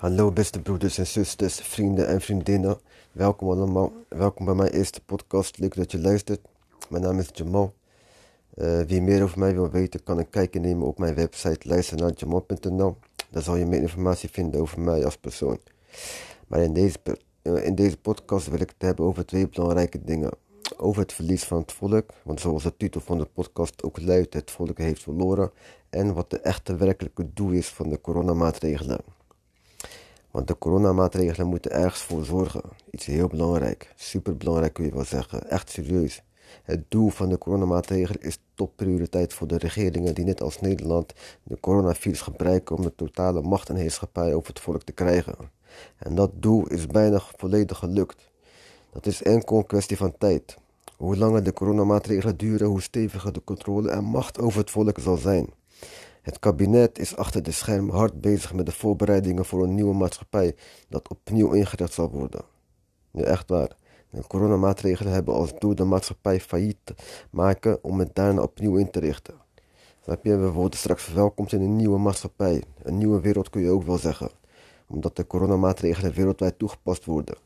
Hallo beste broeders en zusters, vrienden en vriendinnen. Welkom allemaal. Welkom bij mijn eerste podcast. Leuk dat je luistert. Mijn naam is Jamal. Uh, wie meer over mij wil weten, kan een kijkje nemen op mijn website luisternaarjamal.nl. Daar zal je meer informatie vinden over mij als persoon. Maar in deze, uh, in deze podcast wil ik het hebben over twee belangrijke dingen. Over het verlies van het volk, want zoals de titel van de podcast ook luidt, het volk heeft verloren. En wat de echte werkelijke doel is van de coronamaatregelen. Want de coronamaatregelen moeten ergens voor zorgen. Iets heel belangrijk. Super belangrijk kun je wel zeggen. Echt serieus. Het doel van de coronamaatregelen is topprioriteit voor de regeringen die net als Nederland de coronavirus gebruiken om de totale macht en heerschappij over het volk te krijgen. En dat doel is bijna volledig gelukt. Dat is enkel een kwestie van tijd. Hoe langer de coronamaatregelen duren, hoe steviger de controle en macht over het volk zal zijn. Het kabinet is achter de schermen hard bezig met de voorbereidingen voor een nieuwe maatschappij dat opnieuw ingericht zal worden. Ja, echt waar. De coronamaatregelen hebben als doel de maatschappij failliet maken om het daarna opnieuw in te richten. Snap je? We worden straks verwelkomd in een nieuwe maatschappij. Een nieuwe wereld kun je ook wel zeggen. Omdat de coronamaatregelen wereldwijd toegepast worden.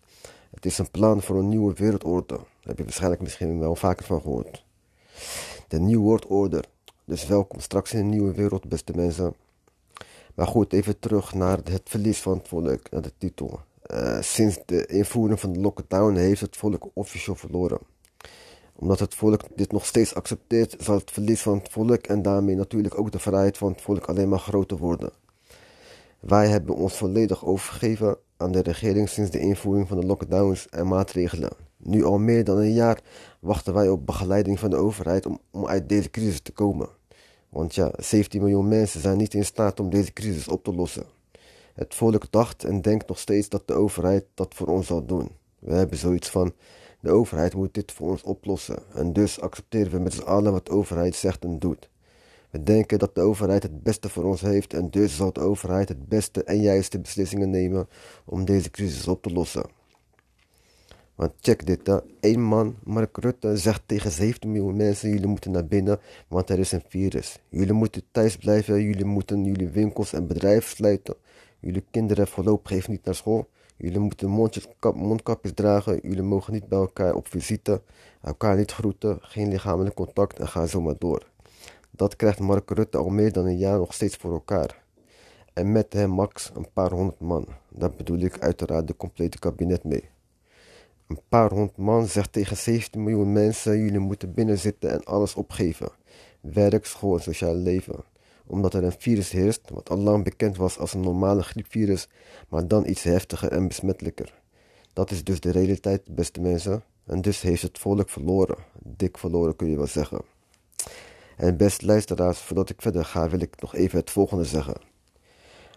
Het is een plan voor een nieuwe wereldorde. Daar heb je waarschijnlijk misschien wel vaker van gehoord. De nieuwe wereldorde dus welkom straks in een nieuwe wereld, beste mensen. Maar goed, even terug naar het verlies van het volk, naar de titel. Uh, sinds de invoering van de lockdown heeft het volk officieel verloren. Omdat het volk dit nog steeds accepteert, zal het verlies van het volk en daarmee natuurlijk ook de vrijheid van het volk alleen maar groter worden. Wij hebben ons volledig overgegeven aan de regering sinds de invoering van de lockdowns en maatregelen. Nu al meer dan een jaar wachten wij op begeleiding van de overheid om, uit deze crisis te komen. Want ja, 17 miljoen mensen zijn niet in staat om deze crisis op te lossen. Het volk dacht en denkt nog steeds dat de overheid dat voor ons zal doen. We hebben zoiets van, de overheid moet dit voor ons oplossen. En dus accepteren we met z'n allen wat de overheid zegt en doet. We denken dat de overheid het beste voor ons heeft en dus zal de overheid het beste en juiste beslissingen nemen om deze crisis op te lossen. Want check dit, hè. Eén man, Mark Rutte, zegt tegen 17 miljoen mensen: jullie moeten naar binnen, want er is een virus. Jullie moeten thuis blijven, jullie moeten jullie winkels en bedrijven sluiten. Jullie kinderen voorlopig even niet naar school. Jullie moeten mondjes, kap, mondkapjes dragen. Jullie mogen niet bij elkaar op visite. Elkaar niet groeten. Geen lichamelijk contact en ga zo maar door. Dat krijgt Mark Rutte al meer dan een jaar nog steeds voor elkaar. En met hem max een paar honderd man. Daar bedoel ik uiteraard de complete kabinet mee. Een paar honderd man zegt tegen 17 miljoen mensen: jullie moeten binnenzitten en alles opgeven. Werk, school en sociaal leven. Omdat er een virus heerst, wat al lang bekend was als een normale griepvirus, maar dan iets heftiger en besmettelijker. Dat is dus de realiteit, beste mensen. En dus heeft het volk verloren. Dik verloren kun je wel zeggen. En beste luisteraars, voordat ik verder ga, wil ik nog even het volgende zeggen.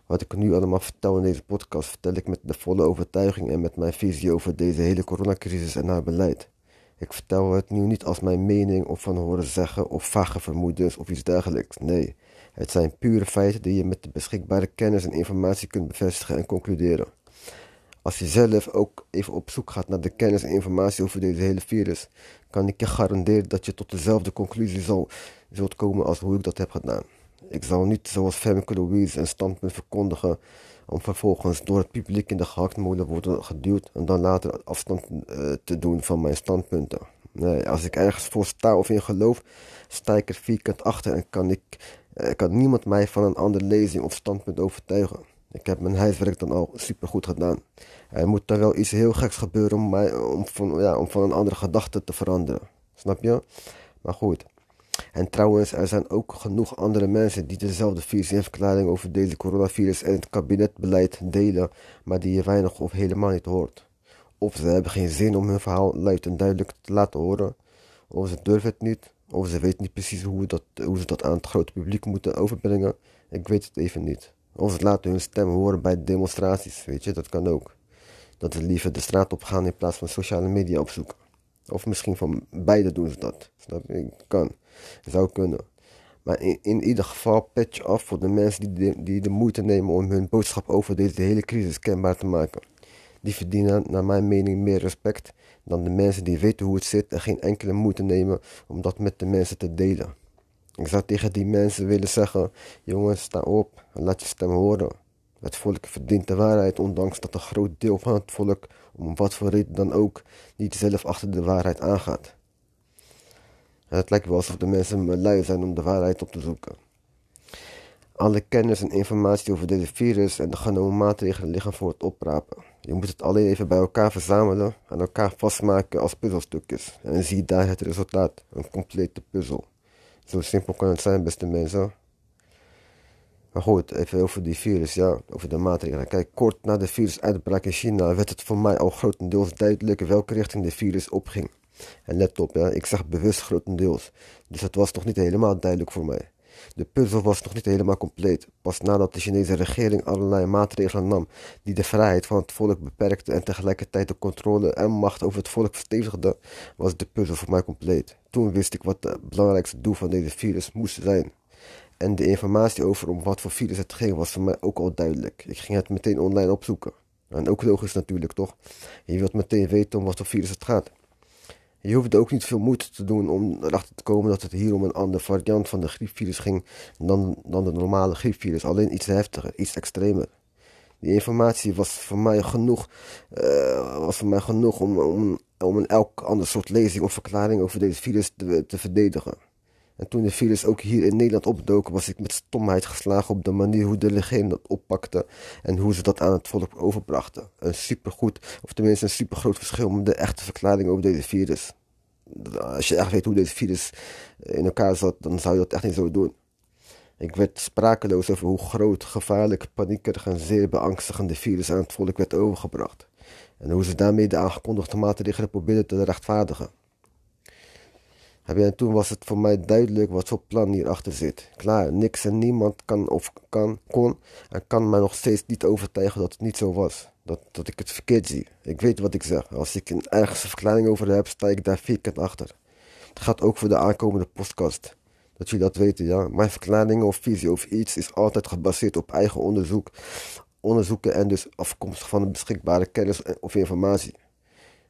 Wat ik nu allemaal vertel in deze podcast, vertel ik met de volle overtuiging en met mijn visie over deze hele coronacrisis en haar beleid. Ik vertel het nu niet als mijn mening of van horen zeggen of vage vermoedens of iets dergelijks. Nee, het zijn pure feiten die je met de beschikbare kennis en informatie kunt bevestigen en concluderen. Als je zelf ook even op zoek gaat naar de kennis en informatie over deze hele virus, kan ik je garanderen dat je tot dezelfde conclusie zal, zult komen als hoe ik dat heb gedaan. Ik zal niet zoals Femke Louise een standpunt verkondigen om vervolgens door het publiek in de gehaktmolen worden geduwd en dan later afstand uh, te doen van mijn standpunten. Nee, als ik ergens voor sta of in geloof, sta ik er vierkant achter en kan, ik, uh, kan niemand mij van een andere lezing of standpunt overtuigen. Ik heb mijn huiswerk dan al supergoed gedaan. Er moet dan wel iets heel geks gebeuren om, mij, om, van, ja, om van een andere gedachte te veranderen. Snap je? Maar goed. En trouwens, er zijn ook genoeg andere mensen die dezelfde visie en verklaring over deze coronavirus en het kabinetbeleid delen, maar die je weinig of helemaal niet hoort. Of ze hebben geen zin om hun verhaal luid en duidelijk te laten horen, of ze durven het niet, of ze weten niet precies hoe, dat, ze dat aan het grote publiek moeten overbrengen. Ik weet het even niet. Of ze laten hun stem horen bij demonstraties, weet je, dat kan ook. Dat ze liever de straat op gaan in plaats van sociale media opzoeken. Of misschien van beide doen ze dat. Snap? Kan. Zou kunnen. Maar in, in ieder geval patch af voor de mensen die de, die de moeite nemen om hun boodschap over deze hele crisis kenbaar te maken. Die verdienen naar mijn mening meer respect dan de mensen die weten hoe het zit en geen enkele moeite nemen om dat met de mensen te delen. Ik zou tegen die mensen willen zeggen: jongens, sta op en laat je stem horen. Het volk verdient de waarheid, ondanks dat een groot deel van het volk, om wat voor reden dan ook, niet zelf achter de waarheid aangaat. Het lijkt wel alsof de mensen lui zijn om de waarheid op te zoeken. Alle kennis en informatie over deze virus en de genomen maatregelen liggen voor het oprapen. Je moet het alleen even bij elkaar verzamelen en elkaar vastmaken als puzzelstukjes. En zie daar het resultaat, een complete puzzel. Zo simpel kan het zijn, beste mensen. Maar goed, even over die virus, ja, over de maatregelen. Kijk, kort na de virusuitbraak in China werd het voor mij al grotendeels duidelijk welke richting de virus opging. En let op, ja, ik zeg bewust grotendeels. Dus het was nog niet helemaal duidelijk voor mij. De puzzel was nog niet helemaal compleet. Pas nadat de Chinese regering allerlei maatregelen nam die de vrijheid van het volk beperkte en tegelijkertijd de controle en macht over het volk verstevigde, was de puzzel voor mij compleet. Toen wist ik wat het belangrijkste doel van deze virus moest zijn. En de informatie over om wat voor virus het ging was voor mij ook al duidelijk. Ik ging het meteen online opzoeken. En ook logisch natuurlijk, toch? Je wilt meteen weten om wat voor virus het gaat. Je hoefde ook niet veel moeite te doen om erachter te komen dat het hier om een andere variant van de griepvirus ging dan, dan de normale griepvirus. Alleen iets heftiger, iets extremer. Die informatie was voor mij genoeg, uh, was voor mij genoeg om, om, om elk ander soort lezing of verklaring over deze virus te, te verdedigen. En toen de virus ook hier in Nederland opdook, was ik met stomheid geslagen op de manier hoe de regering dat oppakte en hoe ze dat aan het volk overbrachten. Een supergoed, of tenminste een supergroot verschil met de echte verklaring over deze virus. Als je echt weet hoe deze virus in elkaar zat, dan zou je dat echt niet zo doen. Ik werd sprakeloos over hoe groot, gevaarlijk, paniekerig en zeer beangstigend de virus aan het volk werd overgebracht. En hoe ze daarmee de aangekondigde maatregelen probeerden te rechtvaardigen. En toen was het voor mij duidelijk wat voor plan hierachter zit. Klaar, niks en niemand kan of kan, kon en kan mij nog steeds niet overtuigen dat het niet zo was. Dat, dat ik het verkeerd zie. Ik weet wat ik zeg. Als ik een ergens verklaring over heb, sta ik daar vierkant achter. Het gaat ook voor de aankomende podcast. Dat jullie dat weten, ja. Mijn verklaring of visie of iets is altijd gebaseerd op eigen onderzoek. Onderzoeken en dus afkomstig van de beschikbare kennis of informatie.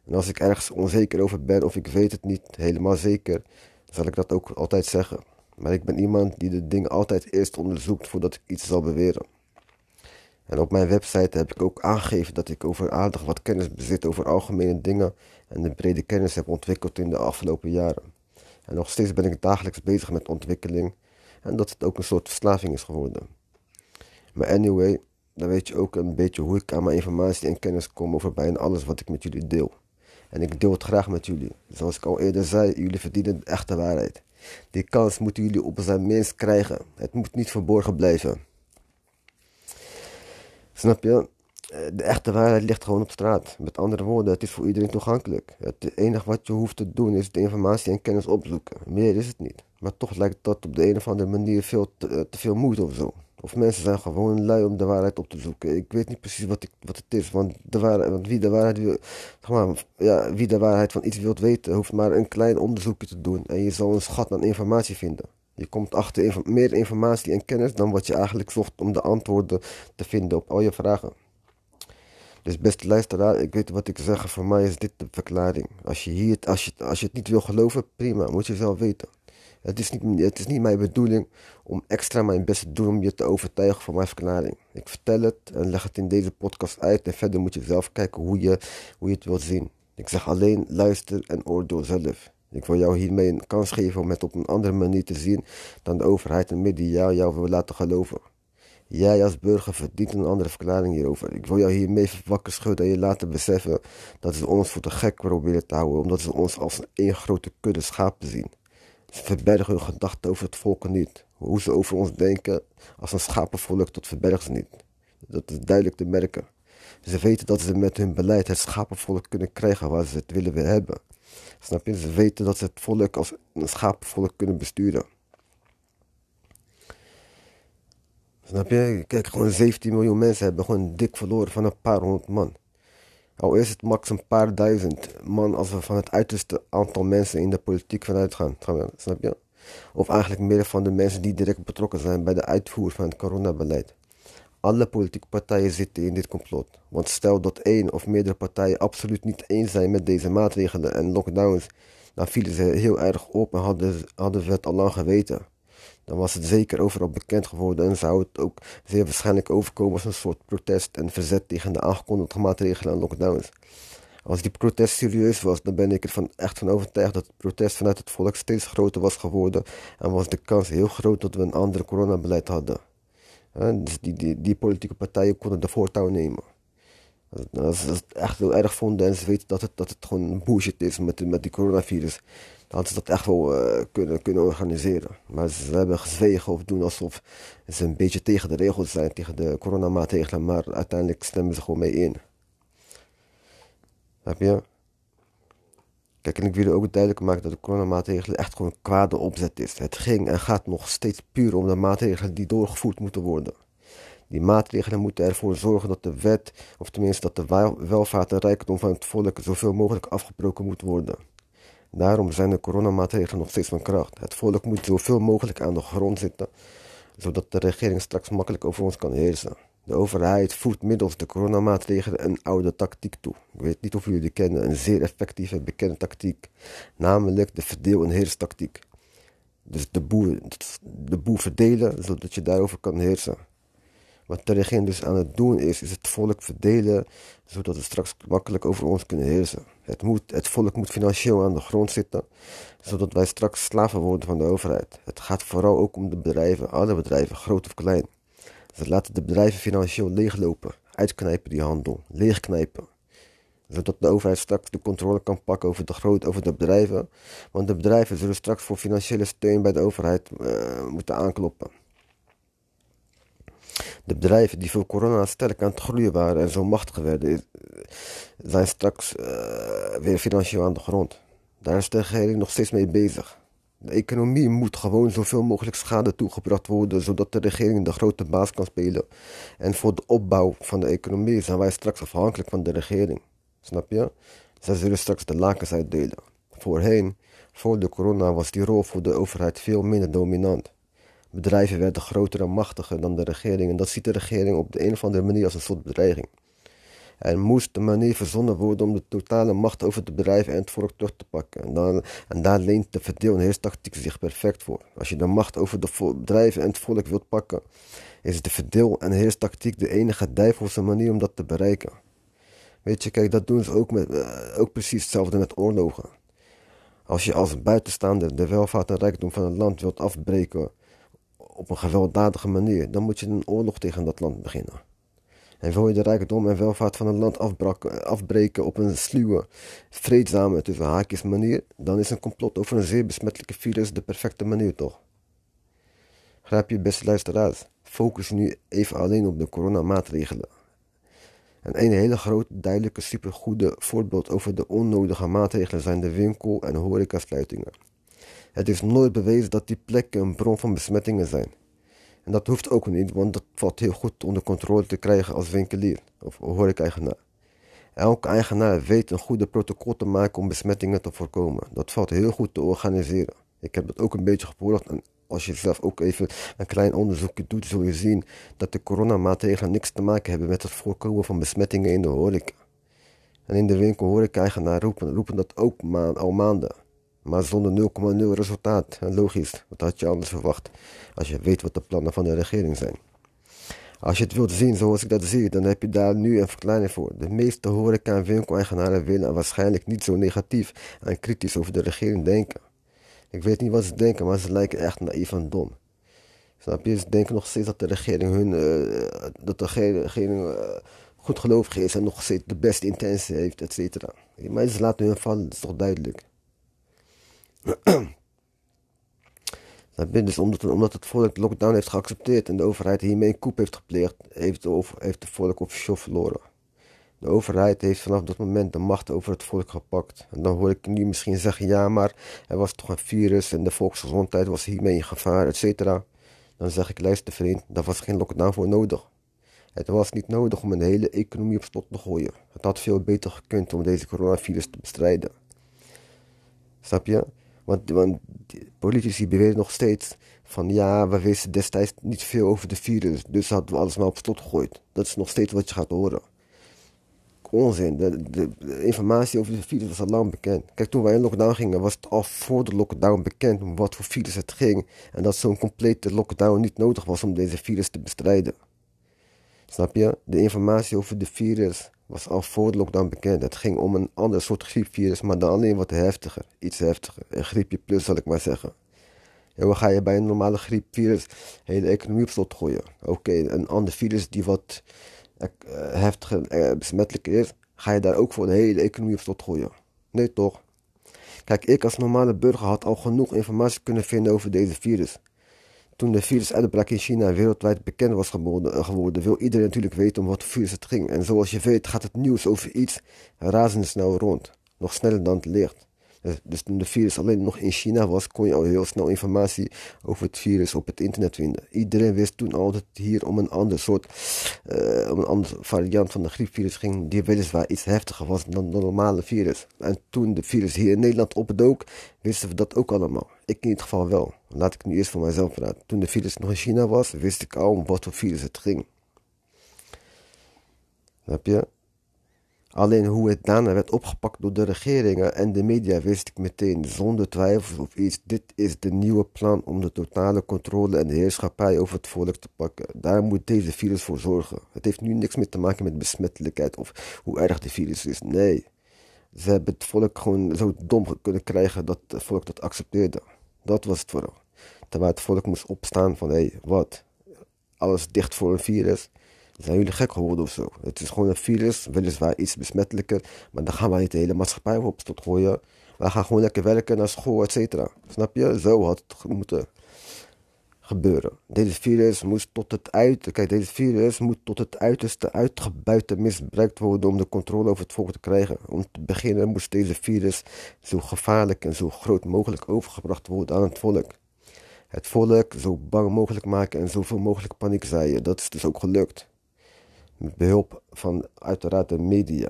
En als ik ergens onzeker over ben of ik weet het niet helemaal zeker, zal ik dat ook altijd zeggen. Maar ik ben iemand die de dingen altijd eerst onderzoekt voordat ik iets zal beweren. En op mijn website heb ik ook aangegeven dat ik over aardig wat kennis bezit over algemene dingen en de brede kennis heb ontwikkeld in de afgelopen jaren. En nog steeds ben ik dagelijks bezig met ontwikkeling en dat het ook een soort verslaving is geworden. Maar anyway, dan weet je ook een beetje hoe ik aan mijn informatie en kennis kom over bijna alles wat ik met jullie deel. En ik deel het graag met jullie. Zoals ik al eerder zei, jullie verdienen de echte waarheid. Die kans moeten jullie op zijn minst krijgen. Het moet niet verborgen blijven. Snap je? Eh, de echte waarheid ligt gewoon op straat. Met andere woorden, het is voor iedereen toegankelijk. Het enige wat je hoeft te doen is de informatie en kennis opzoeken. Meer is het niet. Maar toch lijkt dat op de een of andere manier veel te, eh, te veel moeite of zo. Of mensen zijn gewoon lui om de waarheid op te zoeken. Ik weet niet precies wat, ik, wat het is. Want, de waarheid, want wie, de waarheid wil, maar, ja, wie de waarheid van iets wilt weten, hoeft maar een klein onderzoekje te doen. En je zal een schat aan informatie vinden. Je komt achter meer informatie en kennis dan wat je eigenlijk zocht om de antwoorden te vinden op al je vragen. Dus beste luisteraar, ik weet wat ik zeg. Voor mij is dit de verklaring. Als je, hier, als je, als je het niet wil geloven, prima, moet je zelf weten. Het is, niet, het is niet mijn bedoeling om extra mijn best te doen om je te overtuigen van mijn verklaring. Ik vertel het en leg het in deze podcast uit en verder moet je zelf kijken hoe je, hoe je het wilt zien. Ik zeg alleen luister en oordeel zelf. Ik wil jou hiermee een kans geven om het op een andere manier te zien dan de overheid en media jou wil laten geloven. Jij als burger verdient een andere verklaring hierover. Ik wil jou hiermee wakker schudden en je laten beseffen dat ze ons voor de gek proberen te houden, omdat ze ons als een één grote kudde schapen zien. Ze verbergen hun gedachten over het volk niet. Hoe ze over ons denken als een schapenvolk, dat verbergen ze niet. Dat is duidelijk te merken. Ze weten dat ze met hun beleid het schapenvolk kunnen krijgen waar ze het willen weer hebben. Snap je? Ze weten dat ze het volk als een schapenvolk kunnen besturen. Snap je? Kijk, gewoon 17 miljoen mensen hebben gewoon dik verloren van een paar honderd man. Al is het max een paar duizend man als we van het uiterste aantal mensen in de politiek vanuit gaan. Snap je? Of eigenlijk meer van de mensen die direct betrokken zijn bij de uitvoer van het coronabeleid. Alle politieke partijen zitten in dit complot. Want stel dat één of meerdere partijen absoluut niet eens zijn met deze maatregelen en lockdowns, dan vielen ze heel erg op en hadden, hadden we het al lang geweten. dan was het zeker overal bekend geworden en zou het ook zeer waarschijnlijk overkomen als een soort protest en verzet tegen de aangekondigde maatregelen en lockdowns. Als die protest serieus was, dan ben ik er echt van overtuigd dat het protest vanuit het volk steeds groter was geworden en was de kans heel groot dat we een ander coronabeleid hadden. dus die, die, die politieke partijen konden de voortouw nemen. Als ze het echt heel erg vonden en ze weten dat het, dat het gewoon bullshit is met, met die coronavirus, dan hadden ze dat echt wel uh, kunnen, kunnen organiseren. Maar ze hebben gezwegen of doen alsof ze een beetje tegen de regels zijn, tegen de coronamaatregelen, maar uiteindelijk stemmen ze gewoon mee in. Heb je? Kijk, en ik wil ook duidelijk maken dat de coronamaatregelen echt gewoon een kwade opzet is. Het ging en gaat nog steeds puur om de maatregelen die doorgevoerd moeten worden. Die maatregelen moeten ervoor zorgen dat de wet, of tenminste dat de welvaart en rijkdom van het volk zoveel mogelijk afgebroken moet worden. Daarom zijn de coronamaatregelen nog steeds van kracht. Het volk moet zoveel mogelijk aan de grond zitten, zodat de regering straks makkelijk over ons kan heersen. De overheid voert middels de coronamaatregelen een oude tactiek toe. Ik weet niet of jullie die kennen, een zeer effectieve bekende tactiek, namelijk de verdeel- en heerstactiek. Dus de boer, de boer verdelen, zodat je daarover kan heersen. Wat de regering dus aan het doen is, is het volk verdelen, zodat we straks makkelijk over ons kunnen heersen. Het, moet, het volk moet financieel aan de grond zitten, zodat wij straks slaven worden van de overheid. Het gaat vooral ook om de bedrijven, alle bedrijven, groot of klein. Ze laten de bedrijven financieel leeglopen, uitknijpen die handel, leegknijpen. Zodat de overheid straks de controle kan pakken over de, groot, over de bedrijven. Want de bedrijven zullen straks voor financiële steun bij de overheid uh, moeten aankloppen. De bedrijven die voor corona sterk aan het groeien waren en zo machtig werden, zijn straks uh, weer financieel aan de grond. Daar is de regering nog steeds mee bezig. De economie moet gewoon zoveel mogelijk schade toegebracht worden, zodat de regering de grote baas kan spelen. En voor de opbouw van de economie zijn wij straks afhankelijk van de regering. Snap je? Zij zullen straks de lakens uitdelen. Voorheen, voor de corona, was die rol voor de overheid veel minder dominant. Bedrijven werden groter en machtiger dan de regering en dat ziet de regering op de een of andere manier als een soort bedreiging. Er moest een manier verzonnen worden om de totale macht over de bedrijven en het volk terug te pakken. En, dan, en daar leent de verdeel- en heerstactiek zich perfect voor. Als je de macht over de bedrijven en het volk wilt pakken, is de verdeel- en heerstactiek de enige duivelse manier om dat te bereiken. Weet je, kijk, dat doen ze ook, met, uh, ook precies hetzelfde met oorlogen. Als je als buitenstaander de welvaart en rijkdom van een land wilt afbreken op een gewelddadige manier, dan moet je een oorlog tegen dat land beginnen. En wil je de rijkdom en welvaart van een land afbreken op een sluwe, vreedzame, tussen haakjes manier, dan is een complot over een zeer besmettelijke virus de perfecte manier toch? Grijp je beste luisteraars, focus nu even alleen op de coronamaatregelen. En een hele grote, duidelijke, supergoede voorbeeld over de onnodige maatregelen zijn de winkel- en horecasluitingen. Het is nooit bewezen dat die plekken een bron van besmettingen zijn. En dat hoeft ook niet, want dat valt heel goed onder controle te krijgen als winkelier of horeca-eigenaar. Elke eigenaar weet een goede protocol te maken om besmettingen te voorkomen. Dat valt heel goed te organiseren. Ik heb dat ook een beetje gevolgd en als je zelf ook even een klein onderzoekje doet, zul je zien dat de coronamaatregelen niks te maken hebben met het voorkomen van besmettingen in de horeca. En in de winkel horeca-eigenaar roepen, roepen dat ook al maanden. Maar zonder 0,0 resultaat. Logisch, wat had je anders verwacht als je weet wat de plannen van de regering zijn. Als je het wilt zien zoals ik dat zie, dan heb je daar nu een verklaring voor. De meeste horeca- en winkeleigenaren willen waarschijnlijk niet zo negatief en kritisch over de regering denken. Ik weet niet wat ze denken, maar ze lijken echt naïef en dom. Snap je? Ze denken nog steeds dat de regering hun, uh, dat de regering uh, goed gelovig is en nog steeds de beste intentie heeft, et cetera. Maar ze laten hun vallen, dat is toch duidelijk. dus omdat, omdat het volk lockdown heeft geaccepteerd en de overheid hiermee een koep heeft gepleegd, heeft de, heeft de volk officieel verloren. De overheid heeft vanaf dat moment de macht over het volk gepakt. En dan hoor ik nu misschien zeggen, ja, maar er was toch een virus en de volksgezondheid was hiermee in gevaar, et cetera. Dan zeg ik, luister vriend, daar was geen lockdown voor nodig. Het was niet nodig om een hele economie op slot te gooien. Het had veel beter gekund om deze coronavirus te bestrijden. Snap je? Want, want politici beweren nog steeds van ja, we wisten destijds niet veel over de virus, dus hadden we alles maar op slot gegooid. Dat is nog steeds wat je gaat horen. onzin. De, de, informatie over de virus was al lang bekend. Kijk, toen wij in lockdown gingen, was het al voor de lockdown bekend om wat voor virus het ging. En dat zo'n complete lockdown niet nodig was om deze virus te bestrijden. Snap je? De informatie over de virus was al voor de lockdown bekend. Het ging om een ander soort griepvirus, maar dan alleen wat heftiger. Iets heftiger. Een griepje plus, zal ik maar zeggen. En ga je bij een normale griepvirus hele economie op slot gooien. Oké, een ander virus die wat uh, heftiger uh, besmettelijk is, ga je daar ook voor de hele economie op slot gooien. Nee toch? Kijk, ik als normale burger had al genoeg informatie kunnen vinden over deze virus. Toen de virusuitbraak in China wereldwijd bekend was geworden, wil iedereen natuurlijk weten om wat virus het ging. En zoals je weet gaat het nieuws over iets razendsnel rond. Nog sneller dan het licht. Eh, dus toen de virus alleen nog in China was, kon je al heel snel informatie over het virus op het internet vinden. Iedereen wist toen al dat het hier om een ander soort, uh, om een andere variant van de griepvirus ging, die weliswaar iets heftiger was dan de normale virus. En toen de virus hier in Nederland opdook, wisten we dat ook allemaal. Ik in ieder geval wel. Laat ik nu eerst voor mijzelf praten. Toen de virus nog in China was, wist ik al om wat voor virus het ging. Heb je? Alleen hoe het daarna werd opgepakt door de regeringen en de media wist ik meteen zonder twijfel of iets. Dit is de nieuwe plan om de totale controle en de heerschappij over het volk te pakken. Daar moet deze virus voor zorgen. Het heeft nu niks meer te maken met besmettelijkheid of hoe erg de virus is. Nee, ze hebben het volk gewoon zo dom kunnen krijgen dat het volk dat accepteerde. Dat was het vooral. Terwijl het volk moest opstaan van hé, hey, wat? Alles dicht voor een virus zijn jullie gek geworden of zo? Het is gewoon een virus, weliswaar iets besmettelijker, maar dan gaan wij niet de hele maatschappij op tot gooien. Wij gaan gewoon lekker werken naar school, et cetera. Snap je? Zo had het moeten gebeuren. Deze virus moest tot het kijk, virus moet tot het uiterste uitgebuit en misbruikt worden om de controle over het volk te krijgen. Om te beginnen moest deze virus zo gevaarlijk en zo groot mogelijk overgebracht worden aan het volk. Het volk zo bang mogelijk maken en zoveel mogelijk paniek zaaien. Dat is dus ook gelukt. Met behulp van uiteraard de media.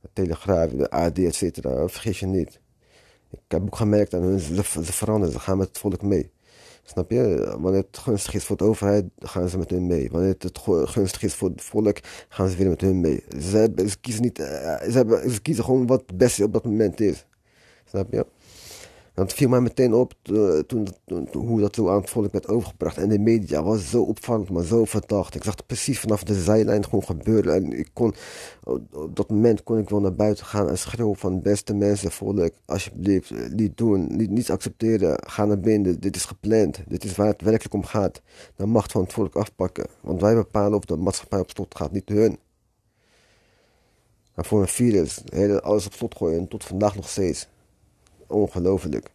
De Telegraaf, de AD, et cetera. Vergeet je niet. Ik heb ook gemerkt hun, ze, veranderen, ze gaan met het volk mee. Snap je? Wanneer het gunstig is voor de overheid, gaan ze met hun mee. Wanneer het gunstig is voor het volk, gaan ze weer met hun mee. Ze, ze kiezen, niet, eh, hebben, ze kiezen gewoon wat het beste op dat moment is. Snap je? Dat viel mij meteen op uh, toen, hoe dat zo aan het volk werd overgebracht. En de media was zo opvallend, maar zo verdacht. Ik zag het precies vanaf de zijlijn gewoon gebeuren. En ik kon, op dat moment kon ik wel naar buiten gaan en schreeuwen van beste mensen, volk, alsjeblieft, eh, niet doen, niet, niet accepteren. Ga naar binnen, dit is gepland. Dit is waar het werkelijk om gaat. De macht van het volk afpakken. Want wij bepalen of de maatschappij op slot gaat, niet hun. En voor een virus, alles op slot gooien, tot vandaag nog steeds ongelooflijk.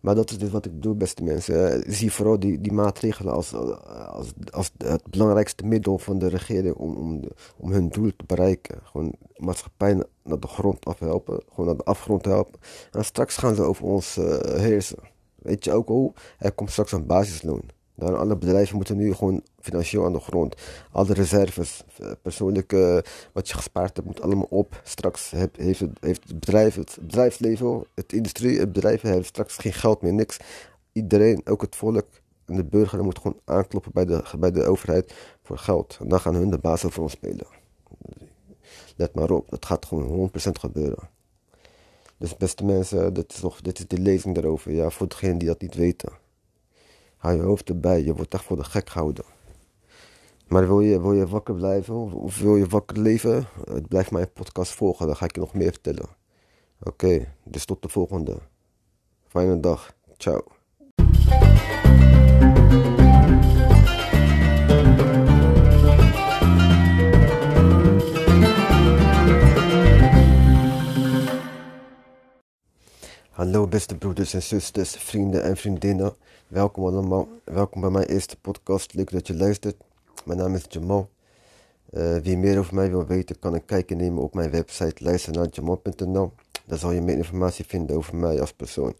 Maar dat is dus wat ik doe, beste mensen. zie vooral die, die maatregelen als, als, als het belangrijkste middel van de regering om, om, om hun doel te bereiken. Gewoon maatschappij naar de grond afhelpen, gewoon naar de afgrond helpen. En straks gaan ze over ons uh, heersen. Weet je ook hoe? Er komt straks een basisloon. Dan alle bedrijven moeten nu gewoon financieel aan de grond. Alle reserves, eh, persoonlijke, wat je gespaard hebt, moet allemaal op. Straks heeft, het, bedrijf, het bedrijfsleven, het industrie, het bedrijf heeft straks geen geld meer, niks. Iedereen, ook het volk en de burger, moet gewoon aankloppen bij de, bij de overheid voor geld. En dan gaan hun de baas over ons spelen. Let maar op, dat gaat gewoon 100% gebeuren. Dus beste mensen, dit is, nog, dit is de lezing daarover. Ja, voor degenen die dat niet weten. Hou je hoofd erbij, je wordt echt voor de gek gehouden. Maar wil je, wil je wakker blijven of wil je wakker leven? Blijf mijn podcast volgen, dan ga ik je nog meer vertellen. Oké, dus tot de volgende. Fijne dag. Ciao. Hallo beste broeders en zusters, vrienden en vriendinnen. Welkom allemaal. Welkom bij mijn eerste podcast. Leuk dat je luistert. Mijn naam is Jamal. Uh, wie meer over mij wil weten, kan een kijkje nemen op mijn website luister naar jamal.nl. Daar zal je meer informatie vinden over mij als persoon.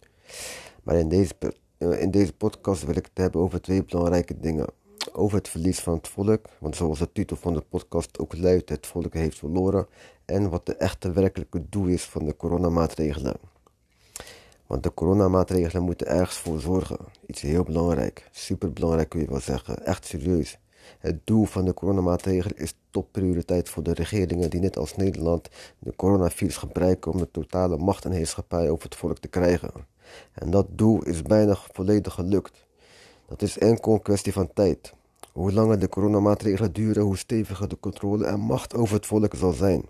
Maar in deze, uh, in deze podcast wil ik het hebben over twee belangrijke dingen. Over het verlies van het volk, want zoals de titel van de podcast ook luidt, het volk heeft verloren. En wat de echte werkelijke doel is van de coronamaatregelen. Want de coronamaatregelen moeten ergens voor zorgen. Iets heel belangrijk. Super belangrijk kun je wel zeggen. Echt serieus. Het doel van de coronamaatregelen is topprioriteit voor de regeringen die net als Nederland de coronavirus gebruiken om de totale macht en heerschappij over het volk te krijgen. En dat doel is bijna volledig gelukt. Dat is enkel een kwestie van tijd. Hoe langer de coronamaatregelen duren, hoe steviger de controle en macht over het volk zal zijn.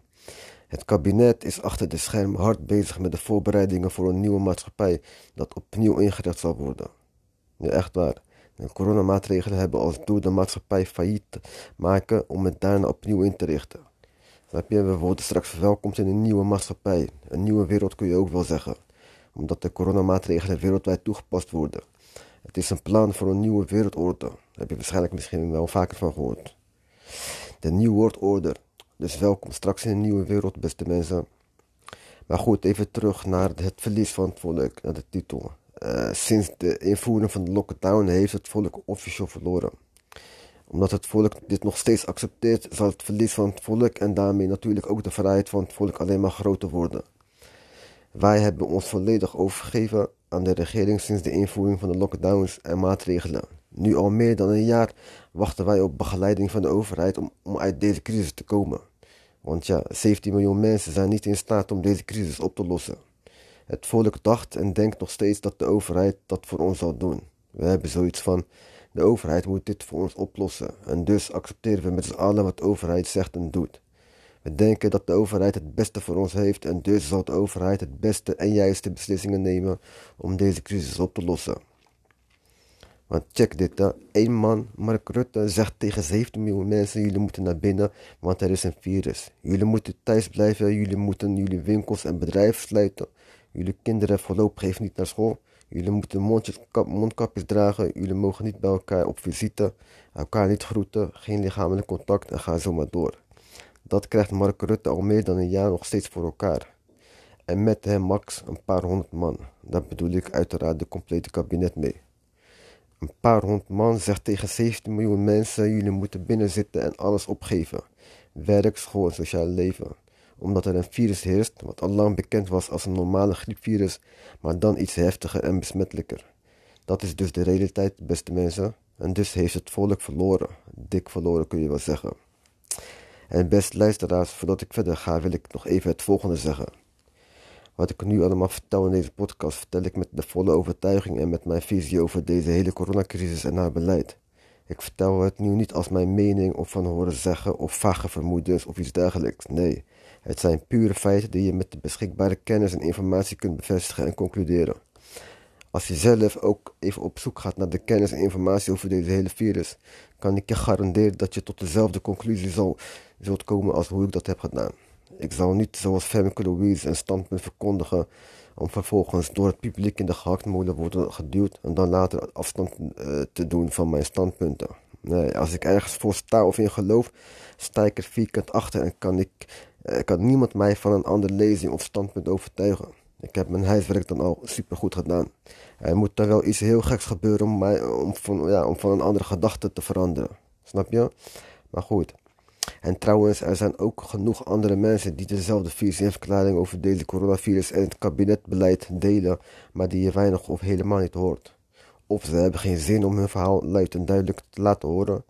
Het kabinet is achter de schermen hard bezig met de voorbereidingen voor een nieuwe maatschappij dat opnieuw ingericht zal worden. Ja, echt waar. De coronamaatregelen hebben als doel de maatschappij failliet maken om het daarna opnieuw in te richten. Snap je? We worden straks verwelkomd in een nieuwe maatschappij. Een nieuwe wereld kun je ook wel zeggen. Omdat de coronamaatregelen wereldwijd toegepast worden. Het is een plan voor een nieuwe wereldorde. Daar heb je waarschijnlijk misschien wel vaker van gehoord. De New World Order. Dus welkom straks in een nieuwe wereld, beste mensen. Maar goed, even terug naar het verlies van het volk, naar de titel. Uh, sinds de invoering van de lockdown heeft het volk officieel verloren. Omdat het volk dit nog steeds accepteert, zal het verlies van het volk en daarmee natuurlijk ook de vrijheid van het volk alleen maar groter worden. Wij hebben ons volledig overgegeven aan de regering sinds de invoering van de lockdowns en maatregelen. Nu al meer dan een jaar wachten wij op begeleiding van de overheid om, om uit deze crisis te komen. Want ja, 17 miljoen mensen zijn niet in staat om deze crisis op te lossen. Het volk dacht en denkt nog steeds dat de overheid dat voor ons zal doen. We hebben zoiets van: de overheid moet dit voor ons oplossen. En dus accepteren we met z'n allen wat de overheid zegt en doet. We denken dat de overheid het beste voor ons heeft en dus zal de overheid het beste en juiste beslissingen nemen om deze crisis op te lossen. Want check dit, hè. Eén man, Mark Rutte, zegt tegen 17 miljoen mensen: jullie moeten naar binnen, want er is een virus. Jullie moeten thuis blijven, jullie moeten jullie winkels en bedrijven sluiten. Jullie kinderen voorlopig even niet naar school. Jullie moeten mondkapjes dragen. Jullie mogen niet bij elkaar op visite. Elkaar niet groeten. Geen lichamelijk contact en ga zo maar door. Dat krijgt Mark Rutte al meer dan een jaar nog steeds voor elkaar. En met hem max een paar honderd man. Daar bedoel ik uiteraard de complete kabinet mee. Een paar honderd man zegt tegen 17 miljoen mensen: jullie moeten binnen zitten en alles opgeven. Werk, school en sociaal leven omdat er een virus heerst wat al lang bekend was als een normale griepvirus, maar dan iets heftiger en besmettelijker. Dat is dus de realiteit, beste mensen. En dus heeft het volk verloren. Dik verloren kun je wel zeggen. En beste luisteraars, voordat ik verder ga, wil ik nog even het volgende zeggen. Wat ik nu allemaal vertel in deze podcast, vertel ik met de volle overtuiging en met mijn visie over deze hele coronacrisis en haar beleid. Ik vertel het nu niet als mijn mening of van horen zeggen of vage vermoedens of iets dergelijks. Nee, het zijn pure feiten die je met de beschikbare kennis en informatie kunt bevestigen en concluderen. Als je zelf ook even op zoek gaat naar de kennis en informatie over deze hele virus, kan ik je garanderen dat je tot dezelfde conclusie zal, zult komen als hoe ik dat heb gedaan. Ik zal niet zoals Femke Louise een standpunt verkondigen om vervolgens door het publiek in de gehaktmolen worden geduwd en dan later afstand uh, te doen van mijn standpunten. Nee, als ik ergens voor sta of in geloof, sta ik er vierkant achter en kan, ik, uh, kan niemand mij van een andere lezing of standpunt overtuigen. Ik heb mijn huiswerk dan al supergoed gedaan. Er moet dan wel iets heel geks gebeuren om, mij, om, van, ja, om van een andere gedachte te veranderen. Snap je? Maar goed. En trouwens, er zijn ook genoeg andere mensen die dezelfde verklaring over deze coronavirus en het kabinetbeleid delen, maar die je weinig of helemaal niet hoort. Of ze hebben geen zin om hun verhaal luid en duidelijk te laten horen,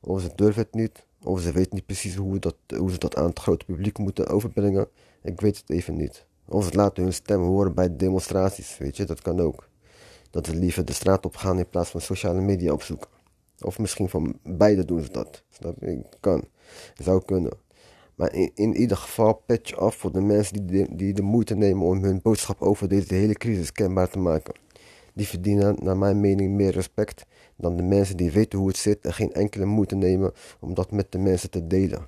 of ze durven het niet, of ze weten niet precies hoe, dat, ze dat aan het grote publiek moeten overbrengen. Ik weet het even niet. Of ze laten hun stem horen bij demonstraties, weet je, dat kan ook. Dat ze liever de straat op gaan in plaats van sociale media opzoeken. Of misschien van beide doen ze dat. Snap je? Kan. Zou kunnen. Maar in, in ieder geval patch af voor de mensen die de, die de moeite nemen om hun boodschap over deze hele crisis kenbaar te maken. Die verdienen naar mijn mening meer respect dan de mensen die weten hoe het zit en geen enkele moeite nemen om dat met de mensen te delen.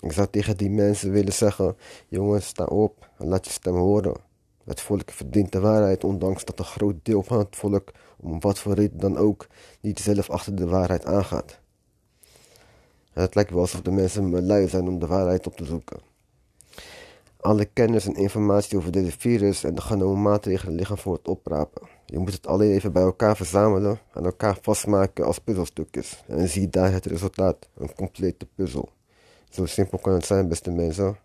Ik zou tegen die mensen willen zeggen: jongens, sta op en laat je stem horen. Het volk verdient de waarheid, ondanks dat een groot deel van het volk, om wat voor reden dan ook, niet zelf achter de waarheid aangaat. Het lijkt wel alsof de mensen lui zijn om de waarheid op te zoeken. Alle kennis en informatie over deze virus en de genomen maatregelen liggen voor het oprapen. Je moet het alleen even bij elkaar verzamelen en elkaar vastmaken als puzzelstukjes. En zie daar het resultaat, een complete puzzel. Zo simpel kan het zijn, beste mensen.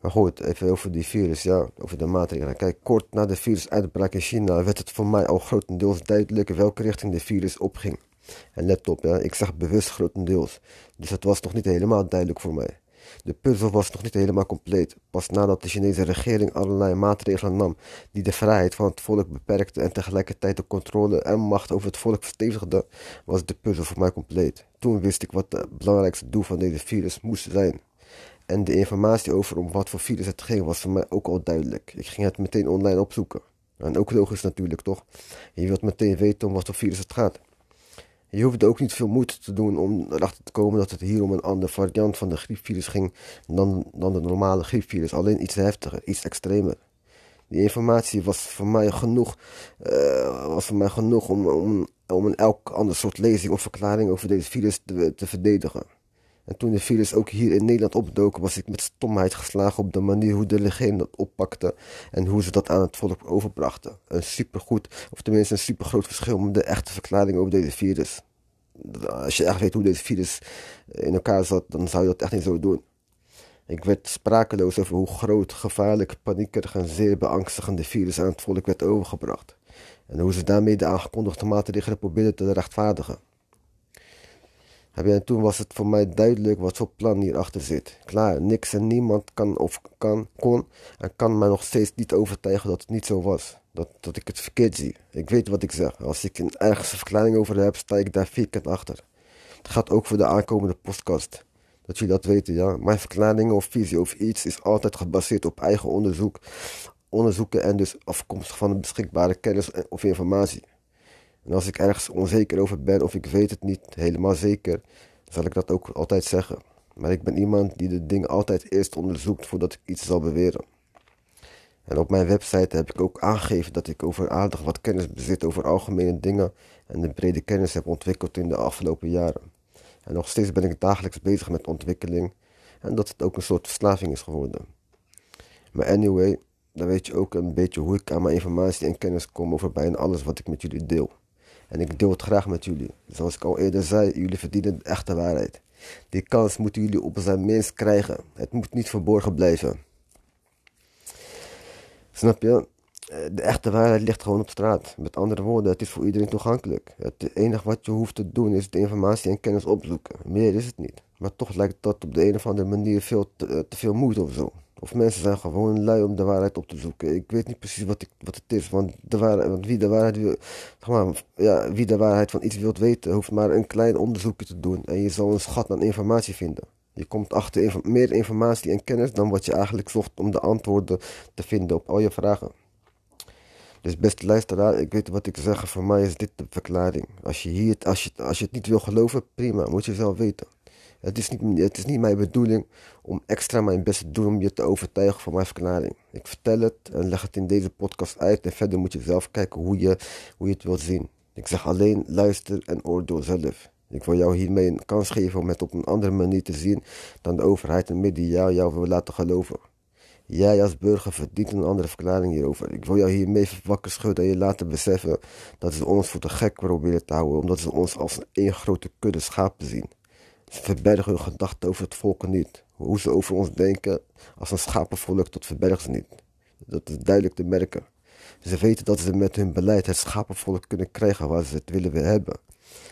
Maar goed, even over die virus, ja, over de maatregelen. Kijk, kort na de virusuitbraak in China werd het voor mij al grotendeels duidelijk welke richting de virus opging. En let op, ja, ik zeg bewust grotendeels. Dus het was nog niet helemaal duidelijk voor mij. De puzzel was nog niet helemaal compleet. Pas nadat de Chinese regering allerlei maatregelen nam die de vrijheid van het volk beperkten en tegelijkertijd de controle en macht over het volk verstevigden, was de puzzel voor mij compleet. Toen wist ik wat het belangrijkste doel van deze virus moest zijn. En de informatie over om wat voor virus het ging was voor mij ook al duidelijk. Ik ging het meteen online opzoeken. En ook logisch natuurlijk, toch? Je wilt meteen weten om wat voor virus het gaat. Je hoefde ook niet veel moeite te doen om erachter te komen dat het hier om een andere variant van de griepvirus ging dan, dan de normale griepvirus. Alleen iets heftiger, iets extremer. Die informatie was voor mij genoeg, uh, was voor mij genoeg om, om, om een elk ander soort lezing of verklaring over deze virus te, te verdedigen. En toen de virus ook hier in Nederland opdook, was ik met stomheid geslagen op de manier hoe de regering dat oppakte en hoe ze dat aan het volk overbrachten. Een supergoed, of tenminste een supergroot verschil met de echte verklaring over deze virus. Als je echt weet hoe deze virus in elkaar zat, dan zou je dat echt niet zo doen. Ik werd sprakeloos over hoe groot, gevaarlijk, paniekerig en zeer beangstigende virus aan het volk werd overgebracht. En hoe ze daarmee de aangekondigde maatregelen probeerden te rechtvaardigen. En toen was het voor mij duidelijk wat voor plan hierachter zit. Klaar, niks en niemand kan of kan, kon en kan mij nog steeds niet overtuigen dat het niet zo was. Dat, dat ik het verkeerd zie. Ik weet wat ik zeg. Als ik een een verklaring over heb, sta ik daar vierkant achter. Het gaat ook voor de aankomende podcast. Dat jullie dat weten, ja. Mijn verklaring of visie of iets is altijd gebaseerd op eigen onderzoek, onderzoeken en dus afkomstig van de beschikbare kennis of informatie. En als ik ergens onzeker over ben of ik weet het niet helemaal zeker, zal ik dat ook altijd zeggen. Maar ik ben iemand die de dingen altijd eerst onderzoekt voordat ik iets zal beweren. En op mijn website heb ik ook aangegeven dat ik over aardig wat kennis bezit over algemene dingen en de brede kennis heb ontwikkeld in de afgelopen jaren. En nog steeds ben ik dagelijks bezig met ontwikkeling en dat het ook een soort verslaving is geworden. Maar anyway, dan weet je ook een beetje hoe ik aan mijn informatie en kennis kom over bijna alles wat ik met jullie deel. En ik deel het graag met jullie. Zoals ik al eerder zei, jullie verdienen de echte waarheid. Die kans moeten jullie op zijn minst krijgen. Het moet niet verborgen blijven. Snap je? Eh, de echte waarheid ligt gewoon op straat. Met andere woorden, het is voor iedereen toegankelijk. Het enige wat je hoeft te doen is de informatie en kennis opzoeken. Meer is het niet. Maar toch lijkt dat op de een of andere manier veel te, eh, te veel moeite of zo. Of mensen zijn gewoon lui om de waarheid op te zoeken. Ik weet niet precies wat, ik, wat het is. Want, de want wie, de waarheid wil, ja, wie de waarheid van iets wilt weten, hoeft maar een klein onderzoekje te doen. En je zal een schat aan informatie vinden. Je komt achter meer informatie en kennis dan wat je eigenlijk zocht om de antwoorden te vinden op al je vragen. Dus beste luisteraar, ik weet wat ik zeg. Voor mij is dit de verklaring. Als je, hier, als je, als je het niet wil geloven, prima, moet je zelf weten. Het is, niet, het is niet mijn bedoeling om extra mijn best te doen om je te overtuigen van mijn verklaring. Ik vertel het en leg het in deze podcast uit en verder moet je zelf kijken hoe je, hoe je het wilt zien. Ik zeg alleen luister en oordeel zelf. Ik wil jou hiermee een kans geven om het op een andere manier te zien dan de overheid en media jou wil laten geloven. Jij als burger verdient een andere verklaring hierover. Ik wil jou hiermee wakker schudden en je laten beseffen dat ze ons voor de gek proberen te houden, omdat ze ons als één grote kudde schapen zien. Ze verbergen hun gedachten over het volk niet. Hoe ze over ons denken als een schapenvolk, dat verbergen ze niet. Dat is duidelijk te merken. Ze weten dat ze met hun beleid het schapenvolk kunnen krijgen waar ze het willen hebben.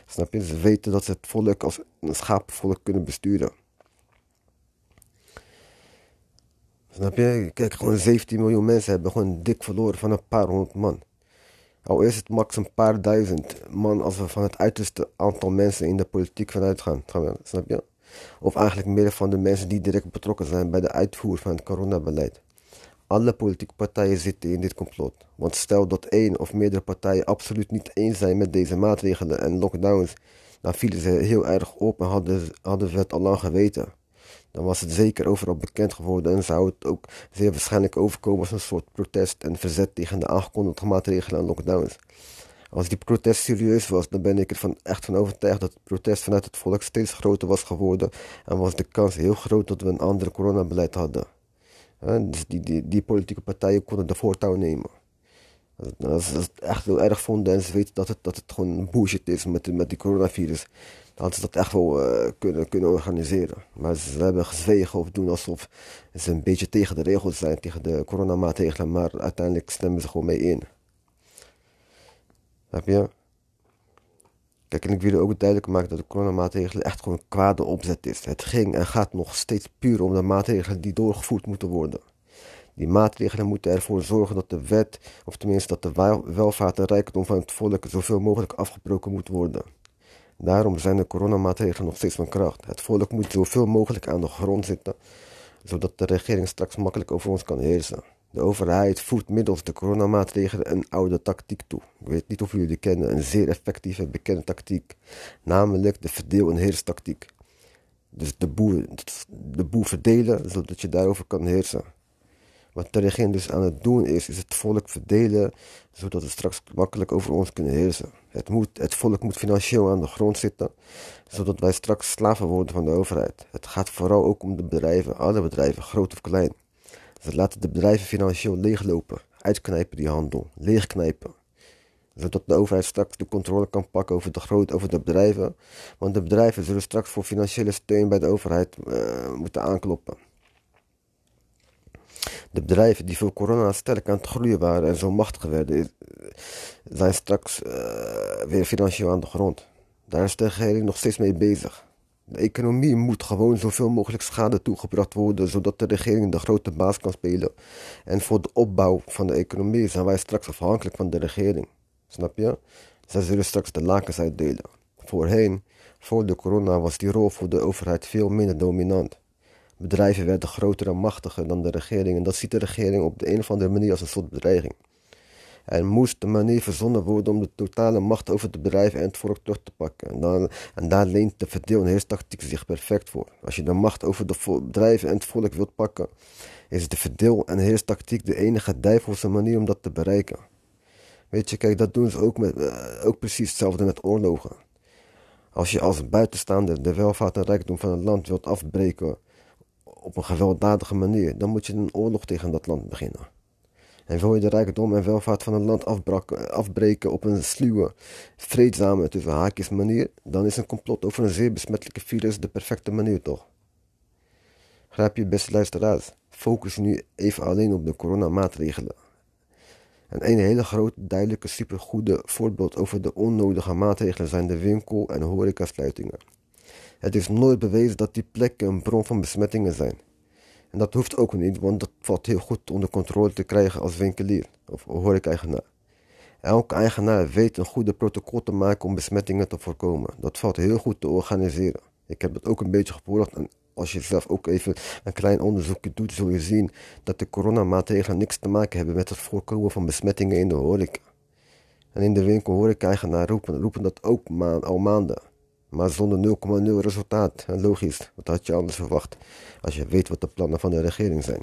Snap je? Ze weten dat ze het volk als een schapenvolk kunnen besturen. Snap je? Kijk, gewoon 17 miljoen mensen hebben gewoon dik verloren van een paar honderd man. Al is het max een paar duizend man als we van het uiterste aantal mensen in de politiek vanuit gaan. Snap je? Of eigenlijk meer van de mensen die direct betrokken zijn bij de uitvoer van het coronabeleid. Alle politieke partijen zitten in dit complot. Want stel dat één of meerdere partijen absoluut niet eens zijn met deze maatregelen en lockdowns, dan vielen ze heel erg op en hadden, hadden we het al lang geweten dan was het zeker overal bekend geworden en zou het ook zeer waarschijnlijk overkomen als een soort protest en verzet tegen de aangekondigde maatregelen en lockdowns. Als die protest serieus was, dan ben ik ervan echt van overtuigd dat het protest vanuit het volk steeds groter was geworden en was de kans heel groot dat we een ander coronabeleid hadden. dus die, die, die politieke partijen konden de voortouw nemen. Als ze het echt heel erg vonden en ze weten dat het, dat het gewoon bullshit is met, met die coronavirus, hadden ze dat echt wel uh, kunnen, kunnen organiseren. Maar ze hebben gezwegen of doen alsof ze een beetje tegen de regels zijn, tegen de coronamaatregelen, maar uiteindelijk stemmen ze gewoon mee in. Heb je? Kijk, en ik wil ook duidelijk maken dat de coronamaatregelen echt gewoon een kwade opzet is. Het ging en gaat nog steeds puur om de maatregelen die doorgevoerd moeten worden. Die maatregelen moeten ervoor zorgen dat de wet, of tenminste dat de welvaart en rijkdom van het volk zoveel mogelijk afgebroken moet worden. Daarom zijn de coronamaatregelen nog steeds van kracht. Het volk moet zoveel mogelijk aan de grond zitten, zodat de regering straks makkelijk over ons kan heersen. De overheid voert middels de coronamaatregelen een oude tactiek toe. Ik weet niet of jullie kennen, een zeer effectieve bekende tactiek. Namelijk de verdeel- en heerstactiek. Dus de boel, de boel verdelen, zodat je daarover kan heersen. Wat de regering dus aan het doen is, is het volk verdelen, zodat het straks makkelijk over ons kunnen heersen. Het, moet, het volk moet financieel aan de grond zitten, zodat wij straks slaven worden van de overheid. Het gaat vooral ook om de bedrijven, alle bedrijven, groot of klein. Ze laten de bedrijven financieel leeglopen, uitknijpen die handel, leegknijpen. Zodat de overheid straks de controle kan pakken over de, groot, over de bedrijven. Want de bedrijven zullen straks voor financiële steun bij de overheid uh, moeten aankloppen. De bedrijven die voor corona sterk aan het groeien waren en zo machtig werden, zijn straks uh, weer financieel aan de grond. Daar is de regering nog steeds mee bezig. De economie moet gewoon zoveel mogelijk schade toegebracht worden, zodat de regering de grote baas kan spelen. En voor de opbouw van de economie zijn wij straks afhankelijk van de regering. Snap je? Zij zullen straks de lakens uitdelen. Voorheen, voor de corona, was die rol voor de overheid veel minder dominant. Bedrijven werden groter en machtiger dan de regering en dat ziet de regering op de een of andere manier als een soort bedreiging. Er moest een manier verzonnen worden om de totale macht over de bedrijven en het volk terug te pakken. En, dan, en daar leent de verdeel- en heerstactiek zich perfect voor. Als je de macht over de bedrijven en het volk wilt pakken, is de verdeel- en heerstactiek de enige duivelse manier om dat te bereiken. Weet je, kijk, dat doen ze ook, met, uh, ook precies hetzelfde met oorlogen. Als je als buitenstaander de welvaart en rijkdom van een land wilt afbreken op een gewelddadige manier, dan moet je een oorlog tegen dat land beginnen. En wil je de rijkdom en welvaart van een land afbreken op een sluwe, vreedzame, tussen haakjes manier, dan is een complot over een zeer besmettelijke virus de perfecte manier toch? Grijp je beste luisteraars, focus nu even alleen op de coronamaatregelen. En een hele grote, duidelijke, supergoede voorbeeld over de onnodige maatregelen zijn de winkel- en horecasluitingen. Het is nooit bewezen dat die plekken een bron van besmettingen zijn. En dat hoeft ook niet, want dat valt heel goed onder controle te krijgen als winkelier of horeca-eigenaar. Elke eigenaar weet een goede protocol te maken om besmettingen te voorkomen. Dat valt heel goed te organiseren. Ik heb dat ook een beetje gevolgd en als je zelf ook even een klein onderzoekje doet, zul je zien dat de coronamaatregelen niks te maken hebben met het voorkomen van besmettingen in de horeca. En in de winkel horeca-eigenaar roepen, roepen dat ook al maanden. Maar zonder 0,0 resultaat. Logisch, wat had je anders verwacht als je weet wat de plannen van de regering zijn.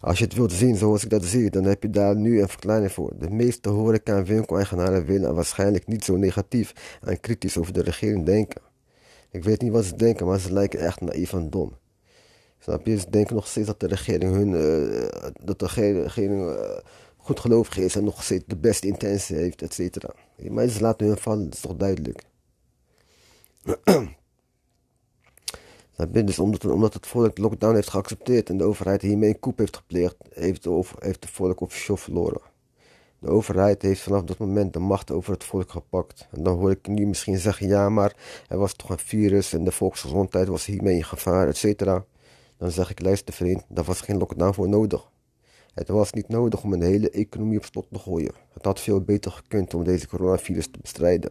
Als je het wilt zien zoals ik dat zie, dan heb je daar nu een verklaring voor. De meeste horeca- en winkeleigenaren willen waarschijnlijk niet zo negatief en kritisch over de regering denken. Ik weet niet wat ze denken, maar ze lijken echt naïef en dom. Snap je? Ze denken nog steeds dat de regering hun, uh, dat de regering uh, goedgelovig is en nog steeds de beste intentie heeft, et cetera. Maar ze laten hun vallen, dat is toch duidelijk. dus omdat, omdat het volk de lockdown heeft geaccepteerd en de overheid hiermee een koep heeft gepleegd, heeft, de, heeft het volk officieel verloren. De overheid heeft vanaf dat moment de macht over het volk gepakt. En dan hoor ik nu misschien zeggen, ja, maar er was toch een virus en de volksgezondheid was hiermee in gevaar, et cetera. Dan zeg ik, luister vriend, daar was geen lockdown voor nodig. Het was niet nodig om een hele economie op slot te gooien. Het had veel beter gekund om deze coronavirus te bestrijden.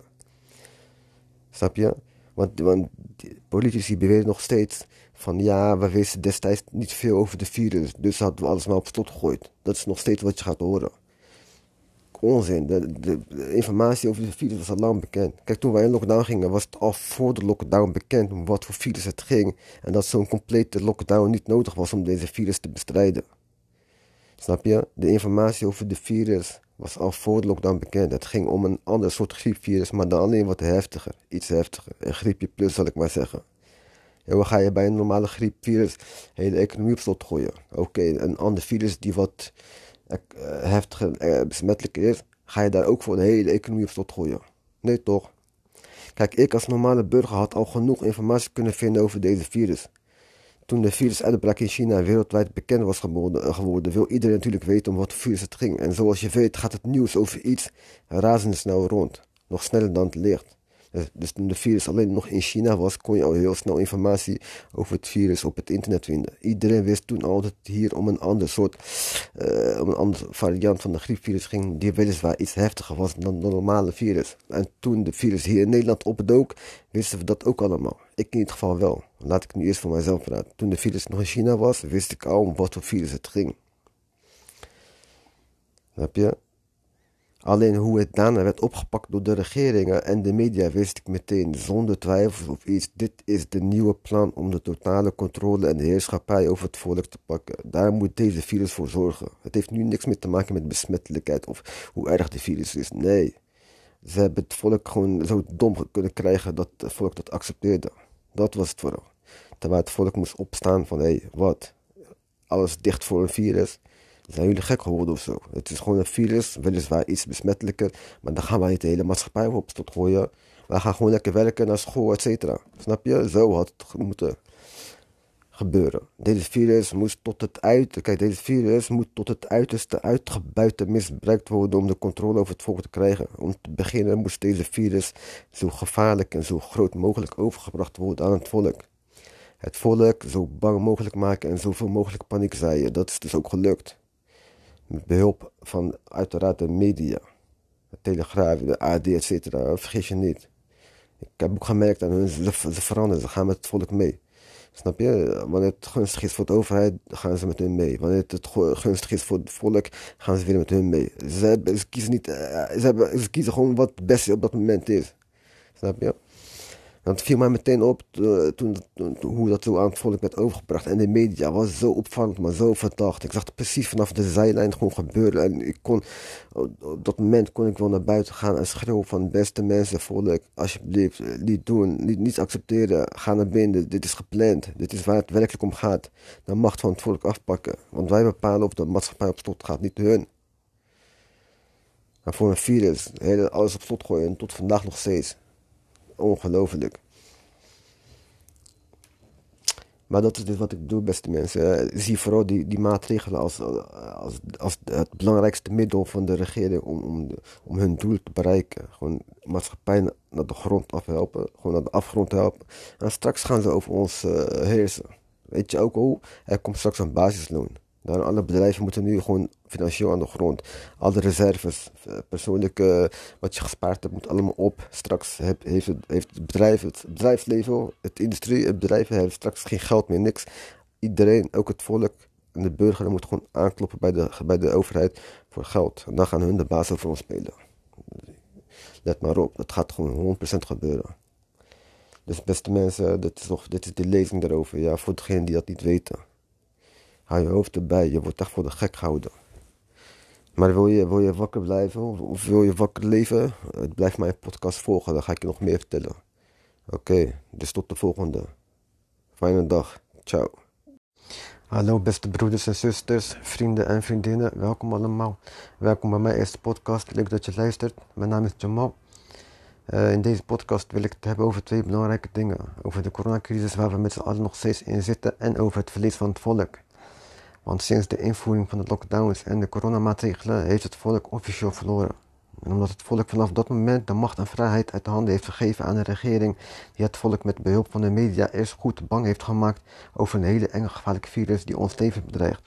Snap je? Want, want politici beweren nog steeds van ja, we wisten destijds niet veel over de virus, dus hadden we alles maar op slot gegooid. Dat is nog steeds wat je gaat horen. Onzin, de, de, informatie over de virus was al lang bekend. Kijk, toen wij in lockdown gingen, was het al voor de lockdown bekend om wat voor virus het ging. En dat zo'n complete lockdown niet nodig was om deze virus te bestrijden. Snap je? De informatie over de virus was al voor lockdown bekend. Het ging om een ander soort griepvirus, maar dan alleen wat heftiger. Iets heftiger. Een griepje plus, zal ik maar zeggen. En wat ga je bij een normale griepvirus hele economie op slot gooien? Oké, een ander virus die wat uh, heftiger uh, besmettelijker is, ga je daar ook voor de hele economie op slot gooien? Nee toch? Kijk, ik als normale burger had al genoeg informatie kunnen vinden over deze virus. Toen de virusuitbraak in China wereldwijd bekend was geworden, geworden, wil iedereen natuurlijk weten om wat virus het ging. En zoals je weet gaat het nieuws over iets razendsnel rond. Nog sneller dan het licht. Dus, dus toen de virus alleen nog in China was, kon je al heel snel informatie over het virus op het internet vinden. Iedereen wist toen al dat het hier om een ander soort, uh, om een andere variant van de griepvirus ging, die weliswaar iets heftiger was dan de normale virus. En toen de virus hier in Nederland opdook, wisten we dat ook allemaal. Ik in ieder geval wel. Laat ik nu eerst voor mijzelf praten. Toen de virus nog in China was, wist ik al om wat voor virus het ging. Snap je? Alleen hoe het daarna werd opgepakt door de regeringen en de media wist ik meteen zonder twijfel of iets. Dit is de nieuwe plan om de totale controle en de heerschappij over het volk te pakken. Daar moet deze virus voor zorgen. Het heeft nu niks meer te maken met besmettelijkheid of hoe erg de virus is. Nee, ze hebben het volk gewoon zo dom kunnen krijgen dat het volk dat accepteerde. Dat was het vooral. Terwijl het volk moest opstaan van hé, hey, wat? Alles dicht voor een virus zijn jullie gek geworden of zo? Het is gewoon een virus, weliswaar iets besmettelijker, maar dan gaan wij niet de hele maatschappij op slot gooien. Wij gaan gewoon lekker werken naar school, et cetera. Snap je? Zo had het moeten gebeuren. Deze virus moest tot het uiterste, kijk, deze virus moet tot het uiterste uitgebuit en misbruikt worden om de controle over het volk te krijgen. Om te beginnen moest deze virus zo gevaarlijk en zo groot mogelijk overgebracht worden aan het volk. Het volk zo bang mogelijk maken en zoveel mogelijk paniek zaaien. Dat is dus ook gelukt. Met behulp van uiteraard de media. De Telegraaf, de AD, et cetera. Vergeet je niet. Ik heb ook gemerkt aan hun, ze, veranderen, ze gaan met het volk mee. Snap je? Wanneer het gunstig is voor de overheid, gaan ze met hun mee. Wanneer het gunstig is voor het volk, gaan ze weer met hun mee. Ze, ze kiezen, niet, eh, ze, hebben, ze kiezen gewoon wat het beste op dat moment is. Snap je? Dat viel mij meteen op toen, hoe dat zo aan het volk werd overgebracht. En de media was zo opvallend, maar zo verdacht. Ik zag het precies vanaf de zijlijn gewoon gebeuren. En ik kon, op dat moment kon ik wel naar buiten gaan en schreeuwen van beste mensen, volk, alsjeblieft, eh, niet doen, niet, niet accepteren. Ga naar binnen, dit is gepland. Dit is waar het werkelijk om gaat. De macht van het volk afpakken. Want wij bepalen of de maatschappij op slot gaat, niet hun. Maar voor een virus, alles op slot gooien en tot vandaag nog steeds ongelooflijk. Maar dat is dus wat ik doe, beste mensen. Zie vooral die, die maatregelen als, als, als het belangrijkste middel van de regering om, om, om hun doel te bereiken. Gewoon maatschappij naar de grond afhelpen, gewoon naar de afgrond helpen. En straks gaan ze over ons uh, heersen. Weet je ook hoe? Er komt straks een basisloon. Dan alle bedrijven moeten nu gewoon financieel aan de grond. Alle reserves, eh, persoonlijke, wat je gespaard hebt, moet allemaal op. Straks heeft het, bedrijf, het bedrijfsleven, het industrie, het bedrijf heeft straks geen geld meer, niks. Iedereen, ook het volk en de burger, moet gewoon aankloppen bij de, bij de overheid voor geld. En dan gaan hun de baas over ons spelen. Let maar op, dat gaat gewoon 100% gebeuren. Dus beste mensen, dit is, nog, dit is de lezing daarover. Ja, voor degenen die dat niet weten. Hou je hoofd erbij, je wordt echt voor de gek gehouden. Maar wil je, wil je wakker blijven of wil je wakker leven? Blijf mijn podcast volgen, dan ga ik je nog meer vertellen. Oké, dus tot de volgende. Fijne dag. Ciao. Hallo beste broeders en zusters, vrienden en vriendinnen, welkom allemaal. Welkom bij mijn eerste podcast, leuk dat je luistert. Mijn naam is Jamal. Uh, in deze podcast wil ik het hebben over twee belangrijke dingen. Over de coronacrisis waar we met z'n allen nog steeds in zitten en over het verlies van het volk. Want sinds de invoering van de lockdowns en de coronamaatregelen heeft het volk officieel verloren. En omdat het volk vanaf dat moment de macht en vrijheid uit de handen heeft gegeven aan de regering, die het volk met behulp van de media eerst goed bang heeft gemaakt over een hele enge gevaarlijke virus die ons leven bedreigt.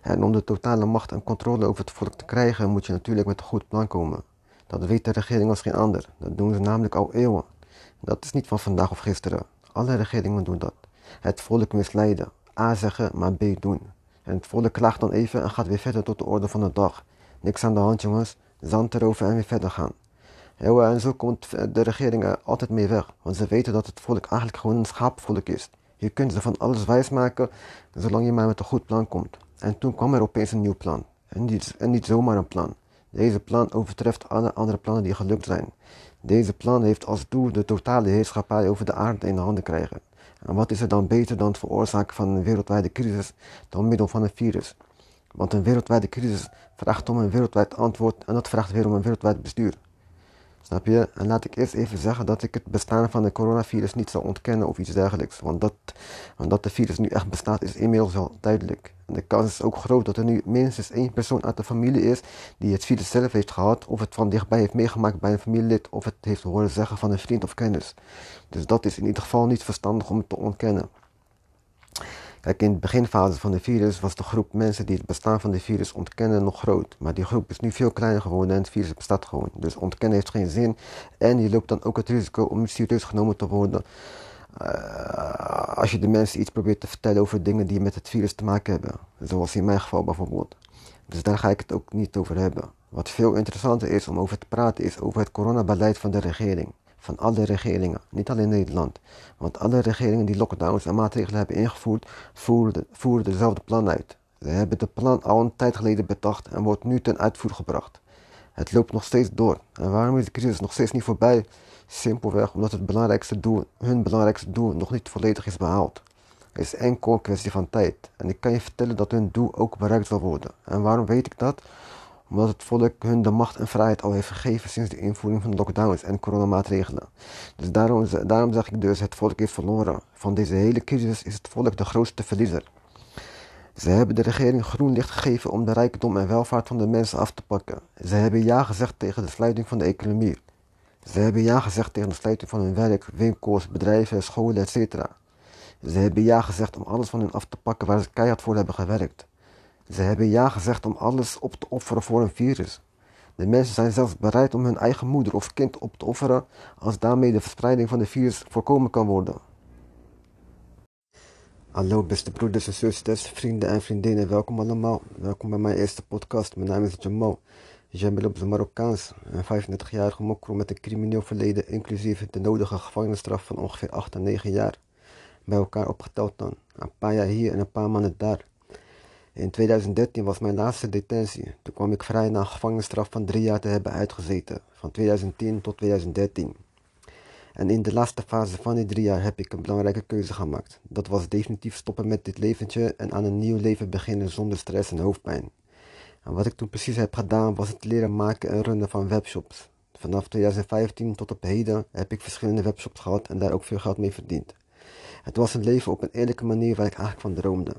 En om de totale macht en controle over het volk te krijgen, moet je natuurlijk met een goed plan komen. Dat weet de regering als geen ander. Dat doen ze namelijk al eeuwen. Dat is niet van vandaag of gisteren. Alle regeringen doen dat. Het volk misleiden. A zeggen, maar B doen. En het volk klaagt dan even en gaat weer verder tot de orde van de dag. Niks aan de hand, jongens. Zand erover en weer verder gaan. En zo komt de regering er altijd mee weg. Want ze weten dat het volk eigenlijk gewoon een schaapvolk is. Je kunt ze van alles wijsmaken, zolang je maar met een goed plan komt. En toen kwam er opeens een nieuw plan. En niet, en niet zomaar een plan. Deze plan overtreft alle andere plannen die gelukt zijn. Deze plan heeft als doel de totale heerschappij over de aarde in de handen krijgen. En wat is er dan beter dan het veroorzaken van een wereldwijde crisis door middel van een virus? Want een wereldwijde crisis vraagt om een wereldwijd antwoord en dat vraagt weer om een wereldwijd bestuur. Snap je? En laat ik eerst even zeggen dat ik het bestaan van de coronavirus niet zal ontkennen of iets dergelijks. Want dat, want dat de virus nu echt bestaat is inmiddels wel duidelijk. En de kans is ook groot dat er nu minstens één persoon uit de familie is die het virus zelf heeft gehad. Of het van dichtbij heeft meegemaakt bij een familielid. Of het heeft horen zeggen van een vriend of kennis. Dus dat is in ieder geval niet verstandig om het te ontkennen. Kijk, in de beginfase van de virus was de groep mensen die het bestaan van de virus ontkennen nog groot. Maar die groep is nu veel kleiner geworden en het virus bestaat gewoon. Dus ontkennen heeft geen zin. En je loopt dan ook het risico om serieus genomen te worden. Uh, als je de mensen iets probeert te vertellen over dingen die met het virus te maken hebben. Zoals in mijn geval bijvoorbeeld. Dus daar ga ik het ook niet over hebben. Wat veel interessanter is om over te praten is over het coronabeleid van de regering van alle regeringen, niet alleen Nederland. Want alle regeringen die lockdowns en maatregelen hebben ingevoerd, voeren, dezelfde plan uit. Ze hebben de plan al een tijd geleden bedacht en wordt nu ten uitvoer gebracht. Het loopt nog steeds door. En waarom is de crisis nog steeds niet voorbij? Simpelweg omdat het belangrijkste doel, hun belangrijkste doel nog niet volledig is behaald. Het is enkel een kwestie van tijd. En ik kan je vertellen dat hun doel ook bereikt zal worden. En waarom weet ik dat? Omdat het volk hun de macht en vrijheid al heeft gegeven sinds de invoering van de lockdowns en coronamaatregelen. Dus daarom, daarom zeg ik dus, het volk heeft verloren. Van deze hele crisis is het volk de grootste verliezer. Ze hebben de regering groen licht gegeven om de rijkdom en welvaart van de mensen af te pakken. Ze hebben ja gezegd tegen de sluiting van de economie. Ze hebben ja gezegd tegen de sluiting van hun werk, winkels, bedrijven, scholen, etc. Ze hebben ja gezegd om alles van hen af te pakken waar ze keihard voor hebben gewerkt. Ze hebben ja gezegd om alles op te offeren voor een virus. De mensen zijn zelfs bereid om hun eigen moeder of kind op te offeren als daarmee de verspreiding van de virus voorkomen kan worden. Hallo beste broeders en zusters, vrienden en vriendinnen, welkom allemaal. Welkom bij mijn eerste podcast. Mijn naam is Jamal. Jamel op zijn Marokkaans, een 35-jarige mokro met een crimineel verleden, inclusief de nodige gevangenisstraf van ongeveer 8 à 9 jaar. Bij elkaar opgeteld dan. Een paar jaar hier en een paar maanden daar. In 2013 was mijn laatste detentie. Toen kwam ik vrij na een gevangenisstraf van drie jaar te hebben uitgezeten, van 2010 tot 2013. En in de laatste fase van die drie jaar heb ik een belangrijke keuze gemaakt. Dat was definitief stoppen met dit leventje en aan een nieuw leven beginnen zonder stress en hoofdpijn. En wat ik toen precies heb gedaan was het leren maken en runnen van webshops. Vanaf 2015 tot op heden heb ik verschillende webshops gehad en daar ook veel geld mee verdiend. Het was een leven op een eerlijke manier waar ik eigenlijk van droomde.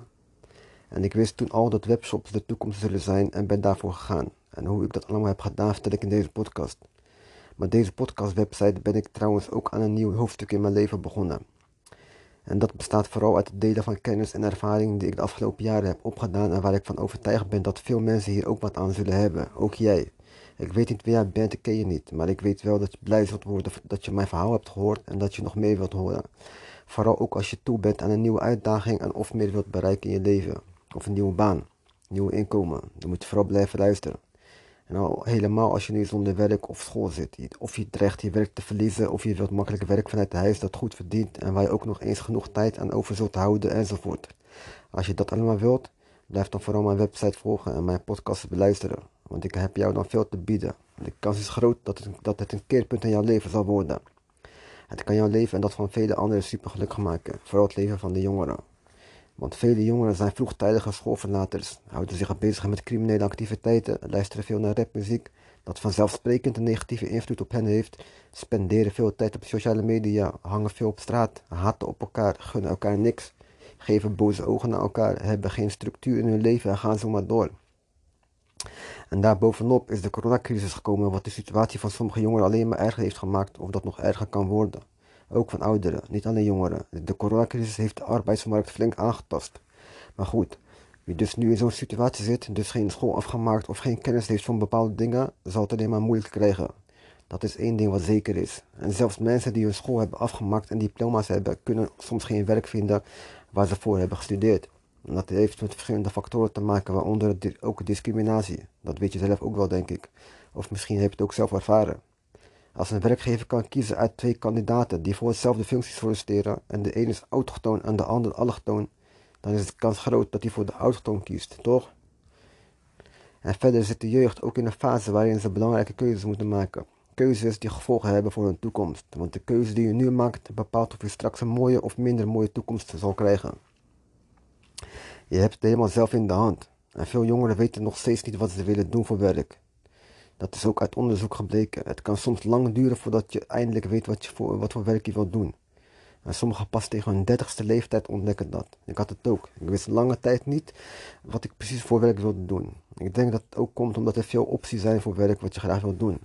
En ik wist toen al dat webshops de toekomst zullen zijn en ben daarvoor gegaan. En hoe ik dat allemaal heb gedaan vertel ik in deze podcast. Met deze podcastwebsite ben ik trouwens ook aan een nieuw hoofdstuk in mijn leven begonnen. En dat bestaat vooral uit het delen van kennis en ervaring die ik de afgelopen jaren heb opgedaan en waar ik van overtuigd ben dat veel mensen hier ook wat aan zullen hebben, ook jij. Ik weet niet wie jij bent, ik ken je niet, maar ik weet wel dat je blij zult worden dat je mijn verhaal hebt gehoord en dat je nog meer wilt horen. Vooral ook als je toe bent aan een nieuwe uitdaging en of meer wilt bereiken in je leven of een nieuwe baan, nieuw inkomen. Dan moet je vooral blijven luisteren. En al helemaal als je nu zonder werk of school zit. Of je dreigt je werk te verliezen, of je wilt makkelijk werk vanuit huis dat goed verdient en waar je ook nog eens genoeg tijd aan over zult houden enzovoort. Als je dat allemaal wilt, blijf dan vooral mijn website volgen en mijn podcast beluisteren. Want ik heb jou dan veel te bieden. De kans is groot dat het, dat het een keerpunt in jouw leven zal worden. Het kan jouw leven en dat van vele anderen super gelukkig maken. Vooral het leven van de jongeren. Want vele jongeren zijn vroegtijdige schoolverlaters, houden zich bezig met criminele activiteiten, luisteren veel naar rapmuziek, dat vanzelfsprekend een negatieve invloed op hen heeft, spenderen veel tijd op sociale media, hangen veel op straat, haten op elkaar, gunnen elkaar niks, geven boze ogen naar elkaar, hebben geen structuur in hun leven en gaan zo maar door. En daarbovenop is de coronacrisis gekomen, wat de situatie van sommige jongeren alleen maar erger heeft gemaakt of dat nog erger kan worden ook van ouderen, niet alleen jongeren. De coronacrisis heeft de arbeidsmarkt flink aangetast. Maar goed, wie dus nu in zo'n situatie zit, dus geen school afgemaakt of geen kennis heeft van bepaalde dingen, zal het alleen maar moeilijk krijgen. Dat is één ding wat zeker is. En zelfs mensen die hun school hebben afgemaakt en diploma's hebben, kunnen soms geen werk vinden waar ze voor hebben gestudeerd. En dat heeft met verschillende factoren te maken, waaronder ook discriminatie. Dat weet je zelf ook wel, denk ik. Of misschien heb je het ook zelf ervaren. Als een werkgever kan kiezen uit twee kandidaten die voor hetzelfde functies solliciteren en de een is autochtoon en de ander allochtoon, dan is de kans groot dat hij voor de autochtoon kiest, toch? En verder zit de jeugd ook in een fase waarin ze belangrijke keuzes moeten maken. Keuzes die gevolgen hebben voor hun toekomst. Want de keuze die je nu maakt bepaalt of je straks een mooie of minder mooie toekomst zal krijgen. Je hebt het helemaal zelf in de hand. En veel jongeren weten nog steeds niet wat ze willen doen voor werk. Dat is ook uit onderzoek gebleken. Het kan soms lang duren voordat je eindelijk weet wat, je voor, wat voor werk je wilt doen. En sommigen pas tegen hun dertigste leeftijd ontdekken dat. Ik had het ook. Ik wist lange tijd niet wat ik precies voor werk wilde doen. Ik denk dat het ook komt omdat er veel opties zijn voor werk wat je graag wilt doen.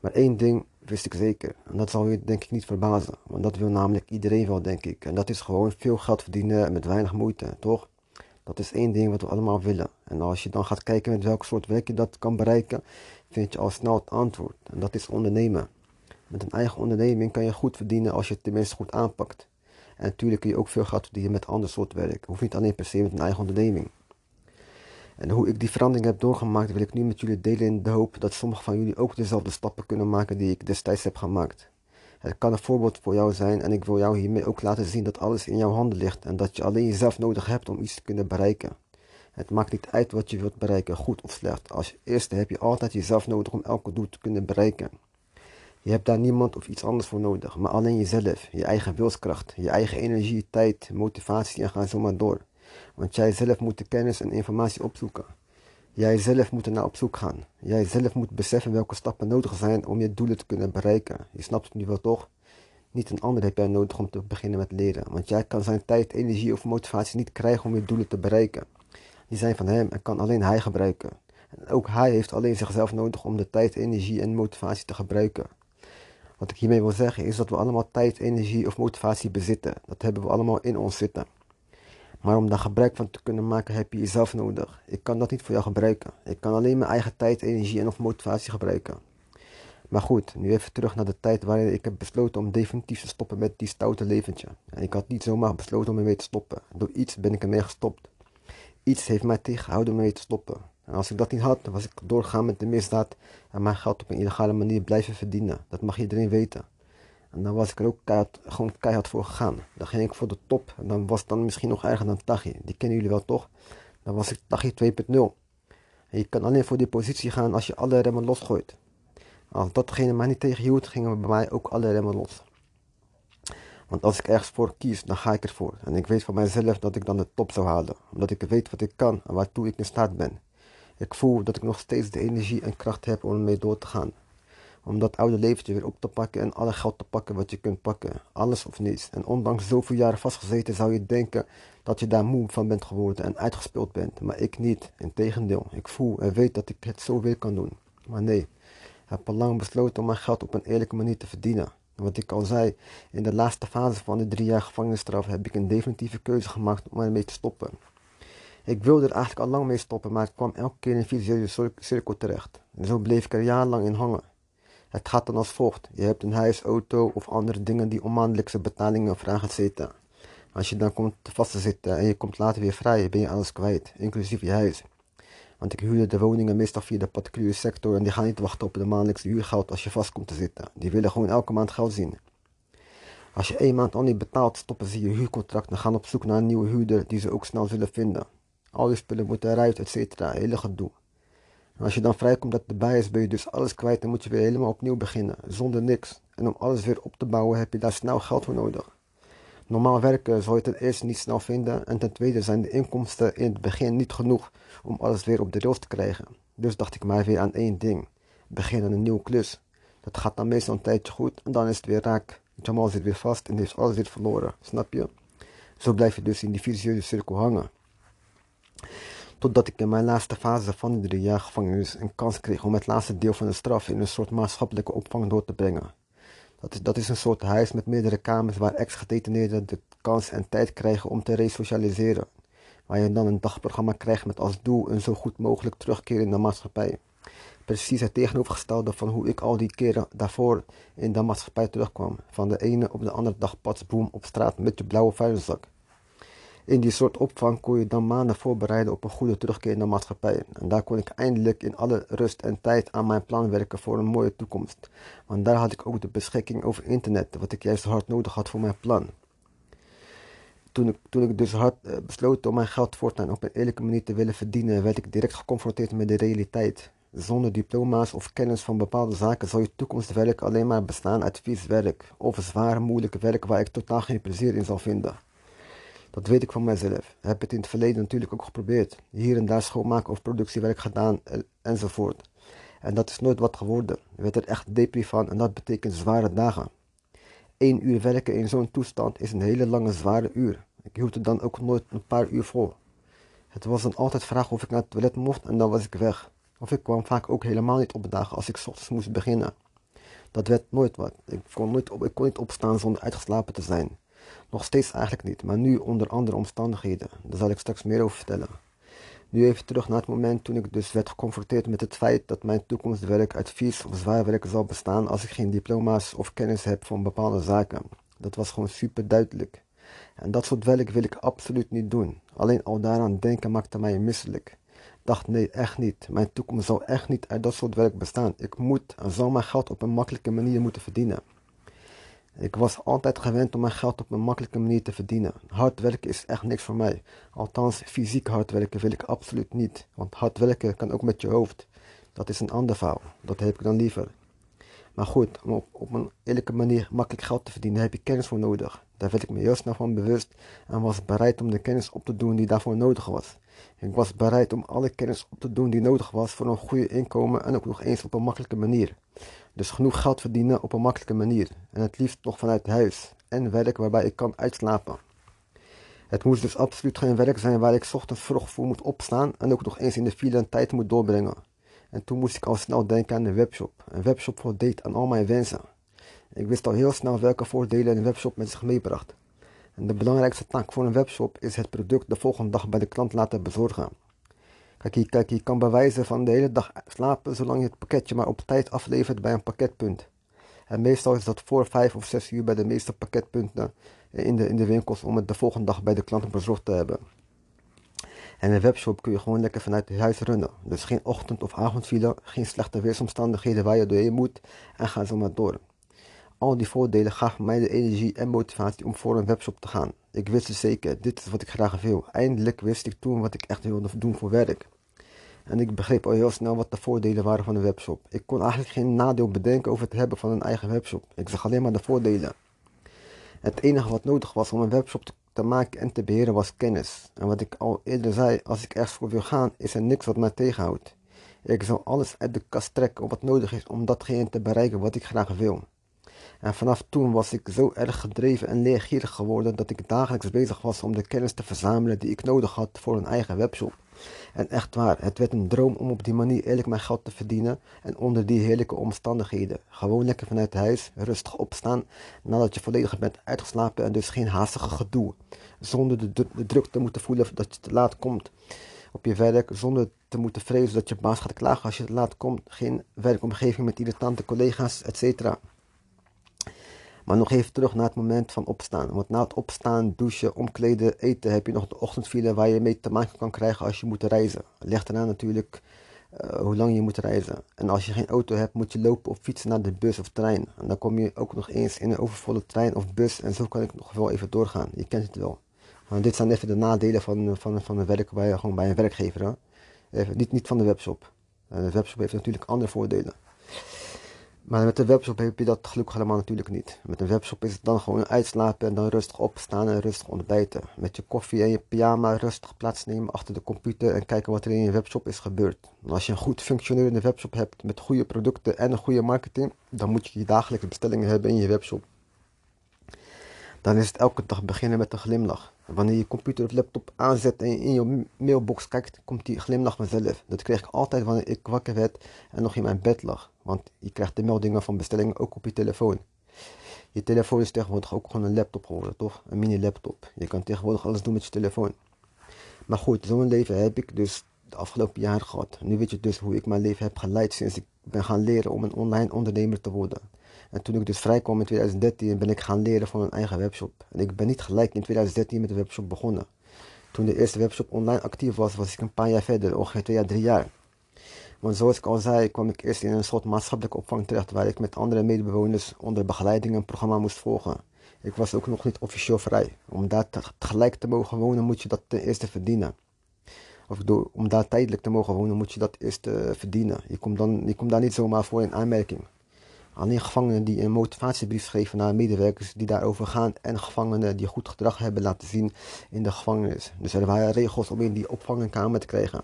Maar één ding wist ik zeker. En dat zal je denk ik niet verbazen. Want dat wil namelijk iedereen wel, denk ik. En dat is gewoon veel geld verdienen met weinig moeite, toch? Dat is één ding wat we allemaal willen. En als je dan gaat kijken met welk soort werk je dat kan bereiken, vind je al snel het antwoord. En dat is ondernemen. Met een eigen onderneming kan je goed verdienen als je het tenminste goed aanpakt. En natuurlijk kun je ook veel geld verdienen met ander soort werk. Hoeft niet alleen per se met een eigen onderneming. En hoe ik die verandering heb doorgemaakt, wil ik nu met jullie delen in de hoop dat sommigen van jullie ook dezelfde stappen kunnen maken die ik destijds heb gemaakt. Het kan een voorbeeld voor jou zijn en ik wil jou hiermee ook laten zien dat alles in jouw handen ligt en dat je alleen jezelf nodig hebt om iets te kunnen bereiken. Het maakt niet uit wat je wilt bereiken, goed of slecht. Als eerste heb je altijd jezelf nodig om elke doel te kunnen bereiken. Je hebt daar niemand of iets anders voor nodig, maar alleen jezelf, je eigen wilskracht, je eigen energie, tijd, motivatie en ga zo maar door. Want jij zelf moet de kennis en informatie opzoeken. Jij zelf moet er naar op zoek gaan. Jij zelf moet beseffen welke stappen nodig zijn om je doelen te kunnen bereiken. Je snapt het nu wel toch? Niet een ander heb jij nodig om te beginnen met leren. Want jij kan zijn tijd, energie of motivatie niet krijgen om je doelen te bereiken. Die zijn van hem en kan alleen hij gebruiken. En ook hij heeft alleen zichzelf nodig om de tijd, energie en motivatie te gebruiken. Wat ik hiermee wil zeggen is dat we allemaal tijd, energie of motivatie bezitten. Dat hebben we allemaal in ons zitten. Maar om daar gebruik van te kunnen maken heb je jezelf nodig. Ik kan dat niet voor jou gebruiken. Ik kan alleen mijn eigen tijd, energie en of motivatie gebruiken. Maar goed, nu even terug naar de tijd waarin ik heb besloten om definitief te stoppen met die stoute leventje. En ik had niet zomaar besloten om ermee te stoppen. Door iets ben ik ermee gestopt. Iets heeft mij tegengehouden om ermee te stoppen. En als ik dat niet had, dan was ik doorgaan met de misdaad en mijn geld op een illegale manier blijven verdienen. Dat mag iedereen weten. En dan was ik er ook gewoon keihard voor gegaan. Dan ging ik voor de top. En dan was het dan misschien nog erger dan Tachi. Die kennen jullie wel toch? Dan was ik Tachi 2.0. En je kan alleen voor die positie gaan als je alle remmen losgooit. Als datgene mij niet tegenhield, gingen bij mij ook alle remmen los. Want als ik ergens voor kies, dan ga ik ervoor. En ik weet van mijzelf dat ik dan de top zou halen. Omdat ik weet wat ik kan en waartoe ik in staat ben. Ik voel dat ik nog steeds de energie en kracht heb om ermee door te gaan. Om dat oude leventje weer op te pakken en alle geld te pakken wat je kunt pakken. Alles of niets. En ondanks zoveel jaren vastgezeten zou je denken dat je daar moe van bent geworden en uitgespeeld bent. Maar ik niet. Integendeel. Ik voel en weet dat ik het zo weer kan doen. Maar nee. Ik heb al lang besloten om mijn geld op een eerlijke manier te verdienen. Wat ik al zei, in de laatste fase van de drie jaar gevangenisstraf heb ik een definitieve keuze gemaakt om ermee te stoppen. Ik wilde er eigenlijk al lang mee stoppen, maar ik kwam elke keer in een visuele cirkel terecht. En zo bleef ik er jarenlang in hangen. Het gaat dan als volgt. Je hebt een huis, auto of andere dingen die om maandelijkse betalingen vragen zitten. Als je dan komt vast te zitten en je komt later weer vrij, ben je alles kwijt, inclusief je huis. Want ik huurde de woningen meestal via de particuliere sector en die gaan niet wachten op de maandelijkse huurgeld als je vast komt te zitten. Die willen gewoon elke maand geld zien. Als je één maand al niet betaalt, stoppen ze je huurcontract en gaan op zoek naar een nieuwe huurder die ze ook snel zullen vinden. Al je spullen moeten eruit, et cetera. Hele gedoe. En als je dan vrijkomt dat erbij is, ben je dus alles kwijt en moet je weer helemaal opnieuw beginnen. Zonder niks. En om alles weer op te bouwen heb je daar snel geld voor nodig. Normaal werken zal je ten eerste niet snel vinden en ten tweede zijn de inkomsten in het begin niet genoeg om alles weer op de rails te krijgen. Dus dacht ik maar weer aan één ding. Begin aan een nieuwe klus. Dat gaat dan meestal een tijdje goed en dan is het weer raak. Jamal zit weer vast en heeft alles weer verloren. Snap je? Zo blijf je dus in die vicieuze cirkel hangen. Totdat ik in mijn laatste fase van de drie jaar gevangenis een kans kreeg om het laatste deel van de straf in een soort maatschappelijke opvang door te brengen. Dat is, dat is een soort huis met meerdere kamers waar ex-gedetineerden de kans en tijd krijgen om te resocialiseren. Waar je dan een dagprogramma krijgt met als doel een zo goed mogelijk terugkeer in de maatschappij. Precies het tegenovergestelde van hoe ik al die keren daarvoor in de maatschappij terugkwam. Van de ene op de andere dag patsboom op straat met je blauwe vuilniszak. In die soort opvang kon je dan maanden voorbereiden op een goede terugkeer de maatschappij. En daar kon ik eindelijk in alle rust en tijd aan mijn plan werken voor een mooie toekomst. Want daar had ik ook de beschikking over internet, wat ik juist hard nodig had voor mijn plan. Toen ik, toen ik dus hard uh, besloot om mijn geld voortaan op een eerlijke manier te willen verdienen, werd ik direct geconfronteerd met de realiteit. Zonder diploma's of kennis van bepaalde zaken zal je toekomstwerk alleen maar bestaan uit vies werk of zwaar moeilijk werk waar ik totaal geen plezier in zal vinden. Dat weet ik van mezelf. Heb het in het verleden natuurlijk ook geprobeerd. Hier en daar schoonmaken of productiewerk gedaan enzovoort. En dat is nooit wat geworden. Ik werd er echt depri van en dat betekent zware dagen. Eén uur werken in zo'n toestand is een hele lange zware uur. Ik hield het dan ook nooit een paar uur vol. Het was dan altijd vraag of ik naar het toilet mocht en dan was ik weg. Of ik kwam vaak ook helemaal niet op dagen als ik ochtends moest beginnen. Dat werd nooit wat. Ik kon, nooit op, ik kon niet opstaan zonder uitgeslapen te zijn. Nog steeds eigenlijk niet, maar nu onder andere omstandigheden. Daar zal ik straks meer over vertellen. Nu even terug naar het moment toen ik dus werd geconfronteerd met het feit dat mijn toekomstwerk uit vies of zwaar werk zal bestaan als ik geen diploma's of kennis heb van bepaalde zaken. Dat was gewoon super duidelijk. En dat soort werk wil ik absoluut niet doen. Alleen al daaraan denken maakte mij misselijk. Dacht nee, echt niet. Mijn toekomst zal echt niet uit dat soort werk bestaan. Ik moet en zal mijn geld op een makkelijke manier moeten verdienen. Ik was altijd gewend om mijn geld op een makkelijke manier te verdienen. Hard werken is echt niks voor mij. Althans, fysiek hard werken wil ik absoluut niet. Want hard werken kan ook met je hoofd. Dat is een ander verhaal. Dat heb ik dan liever. Maar goed, om op, een eerlijke manier makkelijk geld te verdienen heb je kennis voor nodig. Daar werd ik me heel snel van bewust en was bereid om de kennis op te doen die daarvoor nodig was. Ik was bereid om alle kennis op te doen die nodig was voor een goede inkomen en ook nog eens op een makkelijke manier. Dus genoeg geld verdienen op een makkelijke manier. En het liefst nog vanuit huis. En werk waarbij ik kan uitslapen. Het moest dus absoluut geen werk zijn waar ik ochtends vroeg voor moet opstaan en ook nog eens in de file een tijd moet doorbrengen. En toen moest ik al snel denken aan een webshop. Een webshop voldeed aan al mijn wensen. Ik wist al heel snel welke voordelen een webshop met zich meebracht. En de belangrijkste taak voor een webshop is het product de volgende dag bij de klant laten bezorgen. Kijk, je, kijk, je kan bewijzen van de hele dag slapen zolang je het pakketje maar op tijd aflevert bij een pakketpunt. En meestal is dat voor 5 of 6 uur bij de meeste pakketpunten in de, in de winkels om het de volgende dag bij de klant bezorgd te hebben. En een webshop kun je gewoon lekker vanuit huis runnen. Dus geen ochtend- of avondfile, geen slechte weersomstandigheden waar je doorheen moet en ga zo maar door. Al die voordelen gaven mij de energie en motivatie om voor een webshop te gaan. Ik wist het zeker, dit is wat ik graag wil. Eindelijk wist ik toen wat ik echt wilde doen voor werk. En ik begreep al heel snel wat de voordelen waren van een webshop. Ik kon eigenlijk geen nadeel bedenken over het hebben van een eigen webshop. Ik zag alleen maar de voordelen. Het enige wat nodig was om een webshop te maken en te beheren was kennis. En wat ik al eerder zei, als ik ergens voor wil gaan, is er niks wat mij tegenhoudt. Ik zal alles uit de kast trekken wat nodig is om datgene te bereiken wat ik graag wil. En vanaf toen was ik zo erg gedreven en leergierig geworden dat ik dagelijks bezig was om de kennis te verzamelen die ik nodig had voor een eigen webshop. En echt waar, het werd een droom om op die manier eerlijk mijn geld te verdienen en onder die heerlijke omstandigheden. Gewoon lekker vanuit huis, rustig opstaan nadat je volledig bent uitgeslapen en dus geen haastige gedoe. Zonder de, de druk te moeten voelen dat je te laat komt op je werk, zonder te moeten vrezen dat je baas gaat klagen als je te laat komt. Geen werkomgeving met irritante collega's, etc. Maar nog even terug naar het moment van opstaan. Want na het opstaan, douchen, omkleden, eten heb je nog de ochtendfile waar je mee te maken kan krijgen als je moet reizen. Ligt eraan natuurlijk uh, hoe lang je moet reizen. En als je geen auto hebt, moet je lopen of fietsen naar de bus of trein. En dan kom je ook nog eens in een overvolle trein of bus. En zo kan ik nog wel even doorgaan. Je kent het wel. Want dit zijn even de nadelen van, van, van een werk bij, gewoon bij een werkgever. Even, niet, niet van de webshop. de webshop heeft natuurlijk andere voordelen. Maar met een webshop heb je dat gelukkig helemaal natuurlijk niet. Met een webshop is het dan gewoon uitslapen en dan rustig opstaan en rustig ontbijten. Met je koffie en je pyjama rustig plaatsnemen achter de computer en kijken wat er in je webshop is gebeurd. als je een goed functionerende webshop hebt met goede producten en een goede marketing, dan moet je je dagelijkse bestellingen hebben in je webshop. Dan is het elke dag beginnen met een glimlach. Wanneer je computer of laptop aanzet en in je mailbox kijkt, komt die glimlach vanzelf. Dat kreeg ik altijd wanneer ik wakker werd en nog in mijn bed lag. Want je krijgt de meldingen van bestellingen ook op je telefoon. Je telefoon is tegenwoordig ook gewoon een laptop geworden, toch? Een mini-laptop. Je kan tegenwoordig alles doen met je telefoon. Maar goed, zo'n leven heb ik dus de afgelopen jaren gehad. Nu weet je dus hoe ik mijn leven heb geleid sinds ik ben gaan leren om een online ondernemer te worden. En toen ik dus vrijkwam in 2013 ben ik gaan leren van een eigen webshop. En ik ben niet gelijk in 2013 met de webshop begonnen. Toen de eerste webshop online actief was, was ik een paar jaar verder, ongeveer twee jaar, drie jaar. Want zoals ik al zei, kwam ik eerst in een soort maatschappelijke opvang terecht waar ik met andere medebewoners onder begeleiding een programma moest volgen. Ik was ook nog niet officieel vrij. Om daar gelijk te mogen wonen moet je dat ten eerste verdienen. Of om daar tijdelijk te mogen wonen moet je dat eerst uh, verdienen. Je komt, dan, je komt daar niet zomaar voor in aanmerking. Alleen gevangenen die een motivatiebrief schrijven naar medewerkers die daarover gaan en gevangenen die goed gedrag hebben laten zien in de gevangenis. Dus er waren regels om in die opvangkamer te krijgen.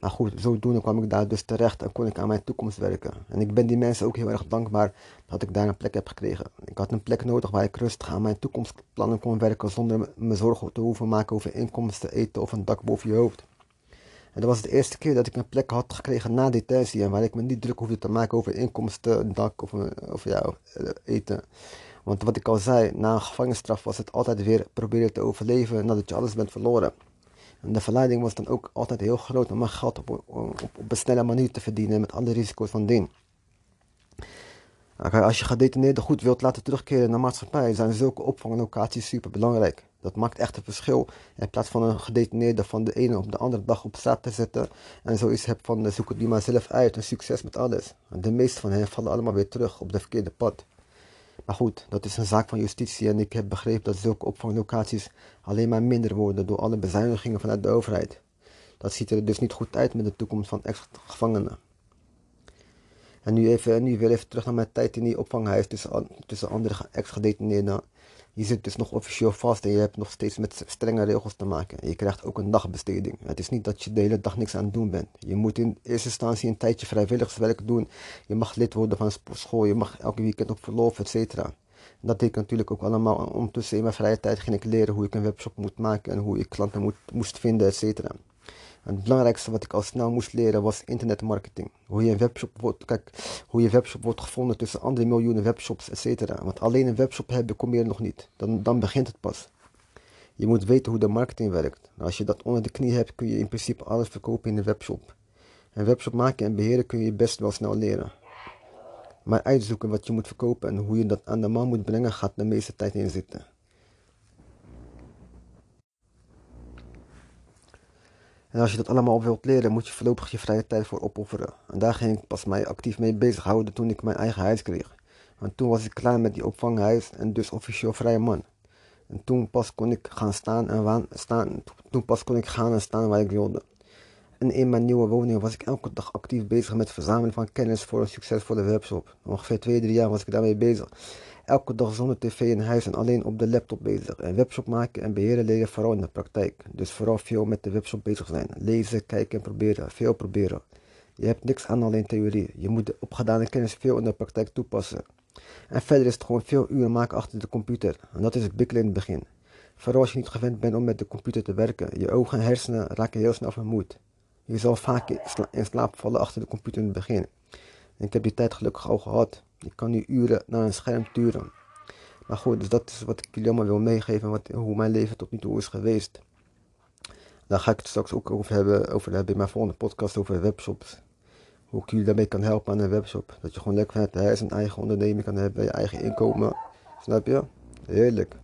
Maar goed, zodoende kwam ik daar dus terecht en kon ik aan mijn toekomst werken. En ik ben die mensen ook heel erg dankbaar dat ik daar een plek heb gekregen. Ik had een plek nodig waar ik rustig aan mijn toekomstplannen kon werken zonder me zorgen te hoeven maken over inkomsten, eten of een dak boven je hoofd. En dat was de eerste keer dat ik een plek had gekregen na detentie en waar ik me niet druk hoefde te maken over inkomsten, dak of, of ja, eten. Want wat ik al zei, na een gevangenisstraf was het altijd weer proberen te overleven nadat je alles bent verloren. En de verleiding was dan ook altijd heel groot om geld op, op, op een snelle manier te verdienen met alle risico's van dien. Als je gedetineerden goed wilt laten terugkeren naar de maatschappij, zijn zulke opvanglocaties super belangrijk. Dat maakt echt een verschil. In plaats van een gedetineerde van de ene op de andere dag op straat te zetten en zoiets hebt van zoek het nu maar zelf uit en succes met alles. De meeste van hen vallen allemaal weer terug op de verkeerde pad. Maar goed, dat is een zaak van justitie en ik heb begrepen dat zulke opvanglocaties alleen maar minder worden door alle bezuinigingen vanuit de overheid. Dat ziet er dus niet goed uit met de toekomst van ex-gevangenen. En nu, even, nu weer even terug naar mijn tijd in die opvanghuis tussen, tussen andere ex-gedetineerden. Je zit dus nog officieel vast en je hebt nog steeds met strenge regels te maken. Je krijgt ook een dagbesteding. Het is niet dat je de hele dag niks aan het doen bent. Je moet in eerste instantie een tijdje vrijwilligerswerk doen. Je mag lid worden van sportschool. Je mag elke weekend op verlof, et cetera. Dat deed ik natuurlijk ook allemaal. Ondertussen in mijn vrije tijd ging ik leren hoe ik een webshop moet maken en hoe ik klanten moet, moest vinden, et cetera het belangrijkste wat ik al snel moest leren was internetmarketing. Hoe je een webshop wordt, kijk, hoe je webshop wordt gevonden tussen andere miljoenen webshops, etc. Want alleen een webshop hebben kom je nog niet. Dan, dan begint het pas. Je moet weten hoe de marketing werkt. Nou, als je dat onder de knie hebt, kun je in principe alles verkopen in een webshop. Een webshop maken en beheren kun je best wel snel leren. Maar uitzoeken wat je moet verkopen en hoe je dat aan de man moet brengen, gaat de meeste tijd in zitten. En als je dat allemaal op wilt leren, moet je voorlopig je vrije tijd voor opofferen. En daar ging ik pas mij actief mee bezighouden toen ik mijn eigen huis kreeg. Want toen was ik klaar met die opvanghuis en dus officieel vrije man. En toen pas kon ik gaan staan en staan, toen pas kon ik gaan en staan waar ik wilde. En in mijn nieuwe woning was ik elke dag actief bezig met het verzamelen van kennis voor een succesvolle webshop. Ongeveer twee, drie jaar was ik daarmee bezig elke dag zonder tv in huis en alleen op de laptop bezig. En webshop maken en beheren leren vooral in de praktijk. Dus vooral veel met de webshop bezig zijn. Lezen, kijken en proberen. Veel proberen. Je hebt niks aan alleen theorie. Je moet de opgedane kennis veel in de praktijk toepassen. En verder is het gewoon veel uren maken achter de computer. En dat is het bikkelen in het begin. Vooral als je niet gewend bent om met de computer te werken. Je ogen en hersenen raken heel snel vermoeid. Je zal vaak in slaap vallen achter de computer in het begin. En ik heb die tijd gelukkig al gehad. Ik kan nu uren naar een scherm turen. Maar goed, dus dat is wat ik jullie allemaal wil meegeven. Wat, hoe mijn leven tot nu toe is geweest. Daar ga ik het straks ook over hebben, over hebben in mijn volgende podcast over webshops. Hoe ik jullie daarmee kan helpen aan een webshop. Dat je gewoon lekker vanuit huis een eigen onderneming kan hebben. Je eigen inkomen. Snap je? Heerlijk.